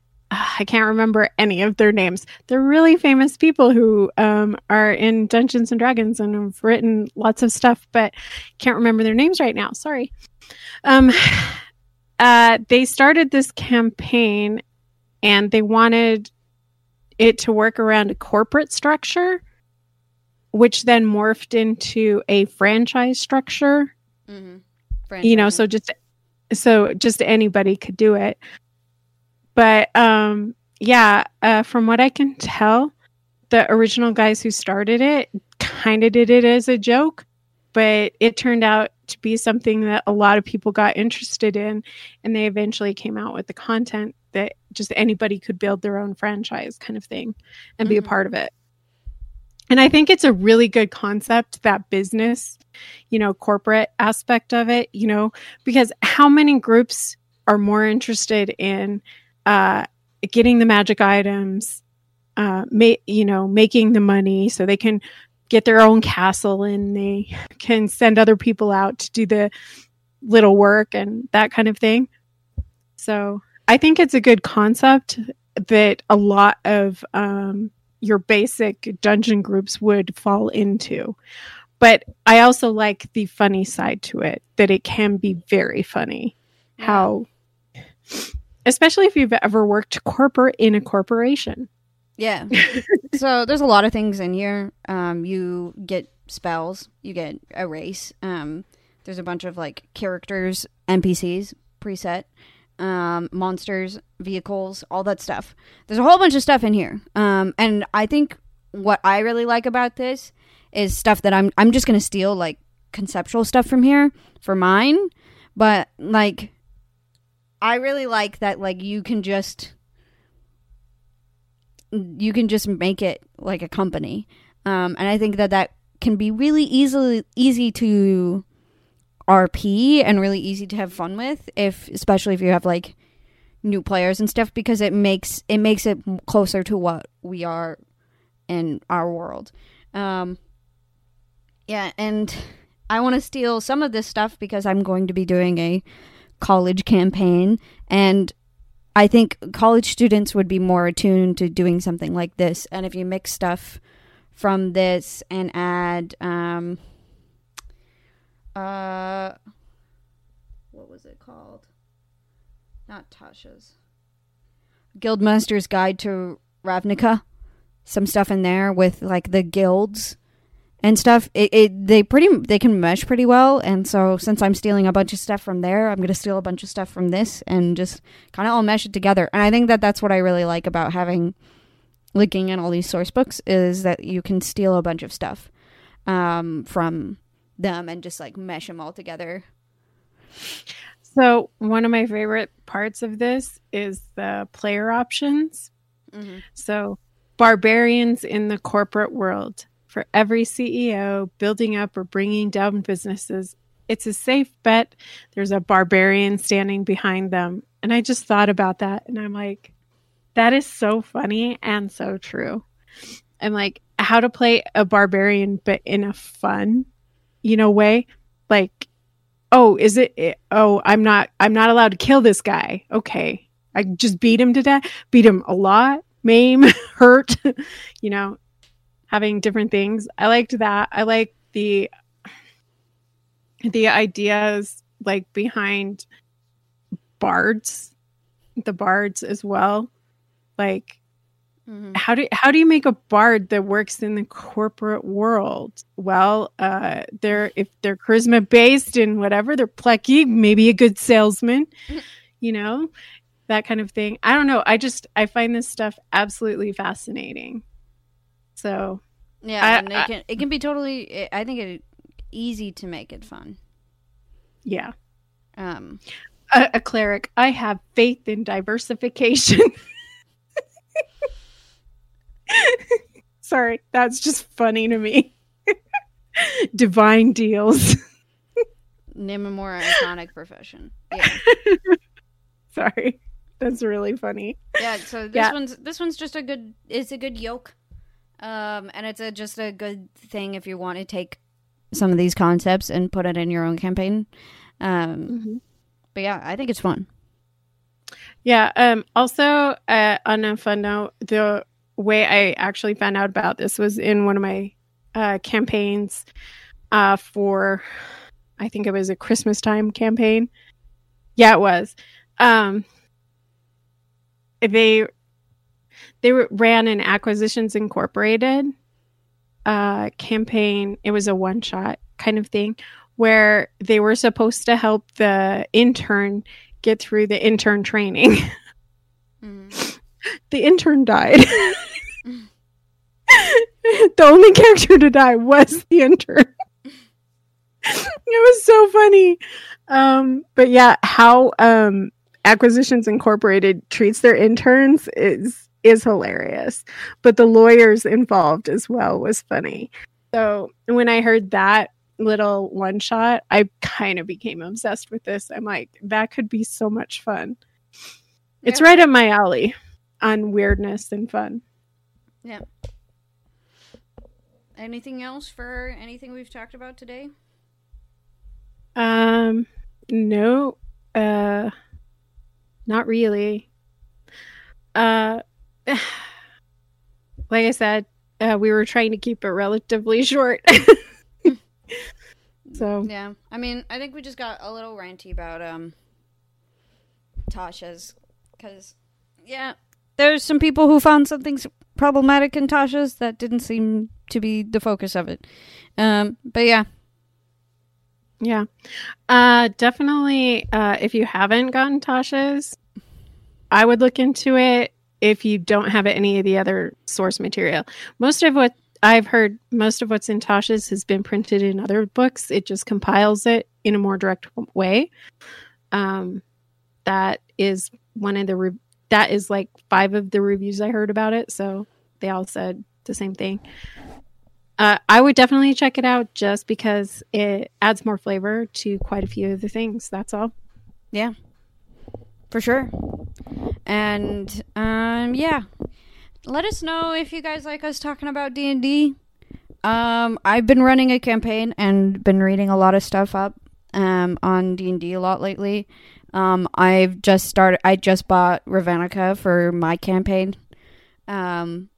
I can't remember any of their names. They're really famous people who um, are in Dungeons and Dragons and have written lots of stuff, but can't remember their names right now. Sorry. Um, uh, they started this campaign, and they wanted it to work around a corporate structure, which then morphed into a franchise structure mm-hmm. you know so just so just anybody could do it but um yeah uh from what i can tell the original guys who started it kind of did it as a joke but it turned out to be something that a lot of people got interested in and they eventually came out with the content that just anybody could build their own franchise kind of thing and be a Mhm. part of it and I think it's a really good concept that business, you know, corporate aspect of it, you know, because how many groups are more interested in uh, getting the magic items, uh, ma- you know, making the money so they can get their own castle and they can send other people out to do the little work and that kind of thing. So I think it's a good concept that a lot of um, your basic dungeon groups would fall into. But I also like the funny side to it, that it can be very funny. How, especially if you've ever worked corporate in a corporation. Yeah. so there's a lot of things in here. Um, you get spells, you get a race. Um, there's a bunch of like characters, NPCs preset, um, monsters, vehicles, all that stuff. There's a whole bunch of stuff in here. Um, and I think what I really like about this is stuff that I'm I'm just gonna steal like conceptual stuff from here for mine. But like I really like that like you can just you can just make it like a company. Um, and I think that that can be really easily easy to RP and really easy to have fun with if especially if you have like new players and stuff because it makes it makes it closer to what we are in our world. Um yeah, and I want to steal some of this stuff because I'm going to be doing a college campaign and I think college students would be more attuned to doing something like this and if you mix stuff from this and add um uh what was it called? Not Tasha's. Guildmaster's Guide to Ravnica. Some stuff in there with like the guilds and stuff. It, it they pretty they can mesh pretty well. And so since I'm stealing a bunch of stuff from there, I'm gonna steal a bunch of stuff from this and just kind of all mesh it together. And I think that that's what I really like about having looking at all these source books is that you can steal a bunch of stuff um, from them and just like mesh them all together. So, one of my favorite parts of this is the player options. Mm-hmm. So, barbarians in the corporate world. For every CEO building up or bringing down businesses, it's a safe bet. There's a barbarian standing behind them. And I just thought about that and I'm like, that is so funny and so true. And like how to play a barbarian, but in a fun, you know, way. Like, oh, is it? Oh, I'm not. I'm not allowed to kill this guy. Okay, I just beat him to death. Beat him a lot. Maim, hurt. you know, having different things. I liked that. I like the the ideas like behind bards, the bards as well. Like Mm-hmm. how do how do you make a bard that works in the corporate world? Well, uh, they're if they're charisma based and whatever, they're plucky, maybe a good salesman, you know, that kind of thing. I don't know. I just I find this stuff absolutely fascinating. So Yeah, I- and it I- can it can be totally. I think it easy to make it fun. yeah, Um, a, a cleric. I have faith in diversification. Sorry, that's just funny to me. Divine deals. name a more iconic profession. Yeah, Sorry, that's really funny. yeah. So this Yeah. one's this one's just a good. It's a good yoke, um, and it's a just a good thing if you want to take some of these concepts and put it in your own campaign. Um, but yeah, I think it's fun. Yeah. Um, also, uh, on a fun note, the way I actually found out about this was in one of my uh, campaigns uh, for, I think it was a Christmas time campaign. Yeah, it was. Um, they they were, ran an Acquisitions Incorporated uh, campaign. It was a one shot kind of thing where they were supposed to help the intern get through the intern training. Mhm. the intern died. the only character to die was the intern. it was so funny. Um, but yeah, how um, Acquisitions Incorporated treats their interns is is hilarious, but the lawyers involved as well was funny. So when I heard that little one shot, I kind of became obsessed with this. I'm like, that could be so much fun. It's right up my alley on weirdness and fun. Yeah. Anything else for anything we've talked about today? Um, no, uh, not really. Uh, like I said, uh, we were trying to keep it relatively short. so Yeah. I mean, I think we just got a little ranty about um Tasha's cuz yeah, there's some people who found something problematic in Tasha's that didn't seem to be the focus of it. Um but yeah. yeah, uh, definitely. Uh, if you haven't gotten Tasha's, I would look into it. If you don't have any of the other source material, most of what I've heard, most of what's in Tasha's has been printed in other books. It just compiles it in a more direct way. Um, that is one of the re- that is like five of the reviews I heard about it. So they all said the same thing. Uh, I would definitely check it out just because it adds more flavor to quite a few of the things. That's all. Yeah, for sure. And um yeah. Let us know if you guys like us talking about D&D. Um I've been running a campaign and been reading a lot of stuff up um on D&D a lot lately. Um I've just started I just bought Ravnica for my campaign. Um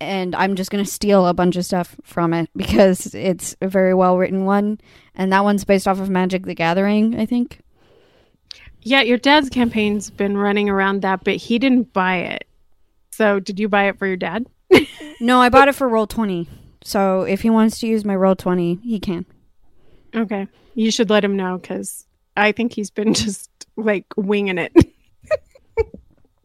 and I'm just going to steal a bunch of stuff from it because it's a very well written one and that one's based off of Magic the Gathering, I think. Yeah, your dad's campaign's been running around that, but he didn't buy it. So did you buy it for your dad? No, I bought it for roll twenty. So if he wants to use my roll twenty, he can. Okay. You should let him know because I think he's been just like winging it.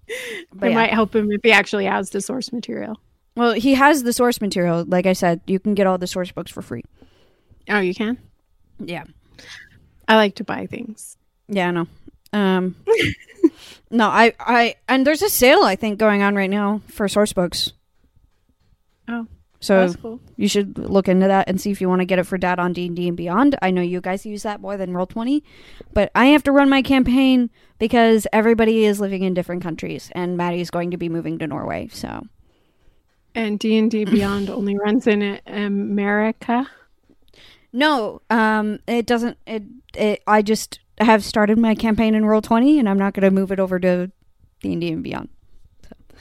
It yeah. might help him if he actually has the source material. Well, he has the source material. Like I said, you can get all the source books for free. Oh, you can? Yeah. I like to buy things. Yeah, I know. Um, no, I, I, and there's a sale I think going on right now for source books. Oh, So That's cool. you should look into that and see if you want to get it for Dad on D and D and Beyond. I know you guys use that more than Roll Twenty, but I have to run my campaign because everybody is living in different countries, and Maddie's going to be moving to Norway. So And D&D Beyond only runs in America. No, um, it doesn't. It, it. I just have started my campaign in Roll Twenty, and I'm not going to move it over to D and Beyond. So,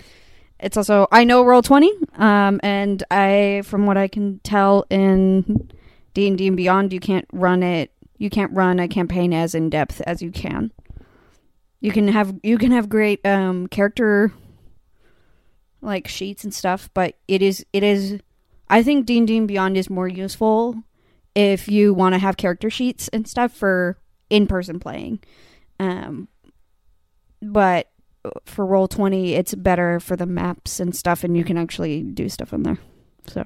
it's also I know Roll Twenty, um, and I, from what I can tell in D and Beyond, you can't run it. You can't run a campaign as in depth as you can. You can have you can have great um, character like sheets and stuff, but it is it is. I think D and D and Beyond is more useful if you want to have character sheets and stuff for in-person playing um but for roll 20 it's better for the maps and stuff and you can actually do stuff in there so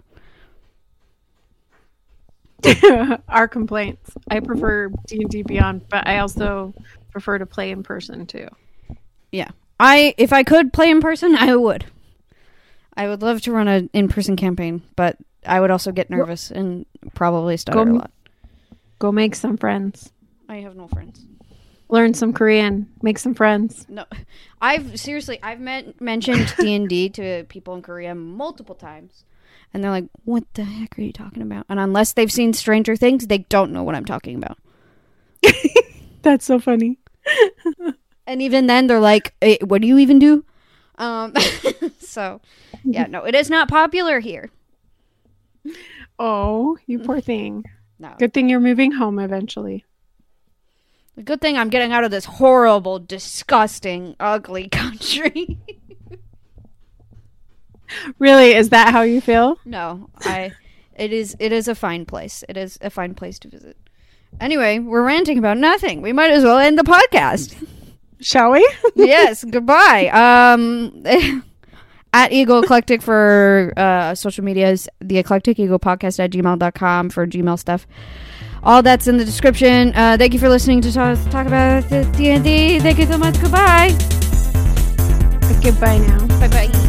Our complaints. I prefer D&D Beyond, but I also prefer to play in person too. Yeah i if i could play in person i would i would love to run an in-person campaign but i would also get nervous and probably stutter Go- a lot Go make some friends. I have no friends Learn some Korean. Make some friends. no i've seriously i've met, mentioned d&d to people in korea multiple times and they're like what the heck are you talking about and unless they've seen stranger things they don't know what i'm talking about That's so funny. and even then they're like eh, what do you even do um so yeah no it is not popular here Oh, you poor thing. no Good thing you're moving home eventually. The good thing i'm getting out of this horrible disgusting ugly country Really, is that how you feel? no i it is it is a fine place it is a fine place to visit anyway we're ranting about nothing we might as well end the podcast Shall we? yes, goodbye. Um, at Ego Eclectic for uh, social medias, the Eclectic Ego Podcast at gmail.com for Gmail stuff. All that's in the description. Uh, thank you for listening to talk, talk about the D&D. Thank you so much. Goodbye. Goodbye now. Bye-bye.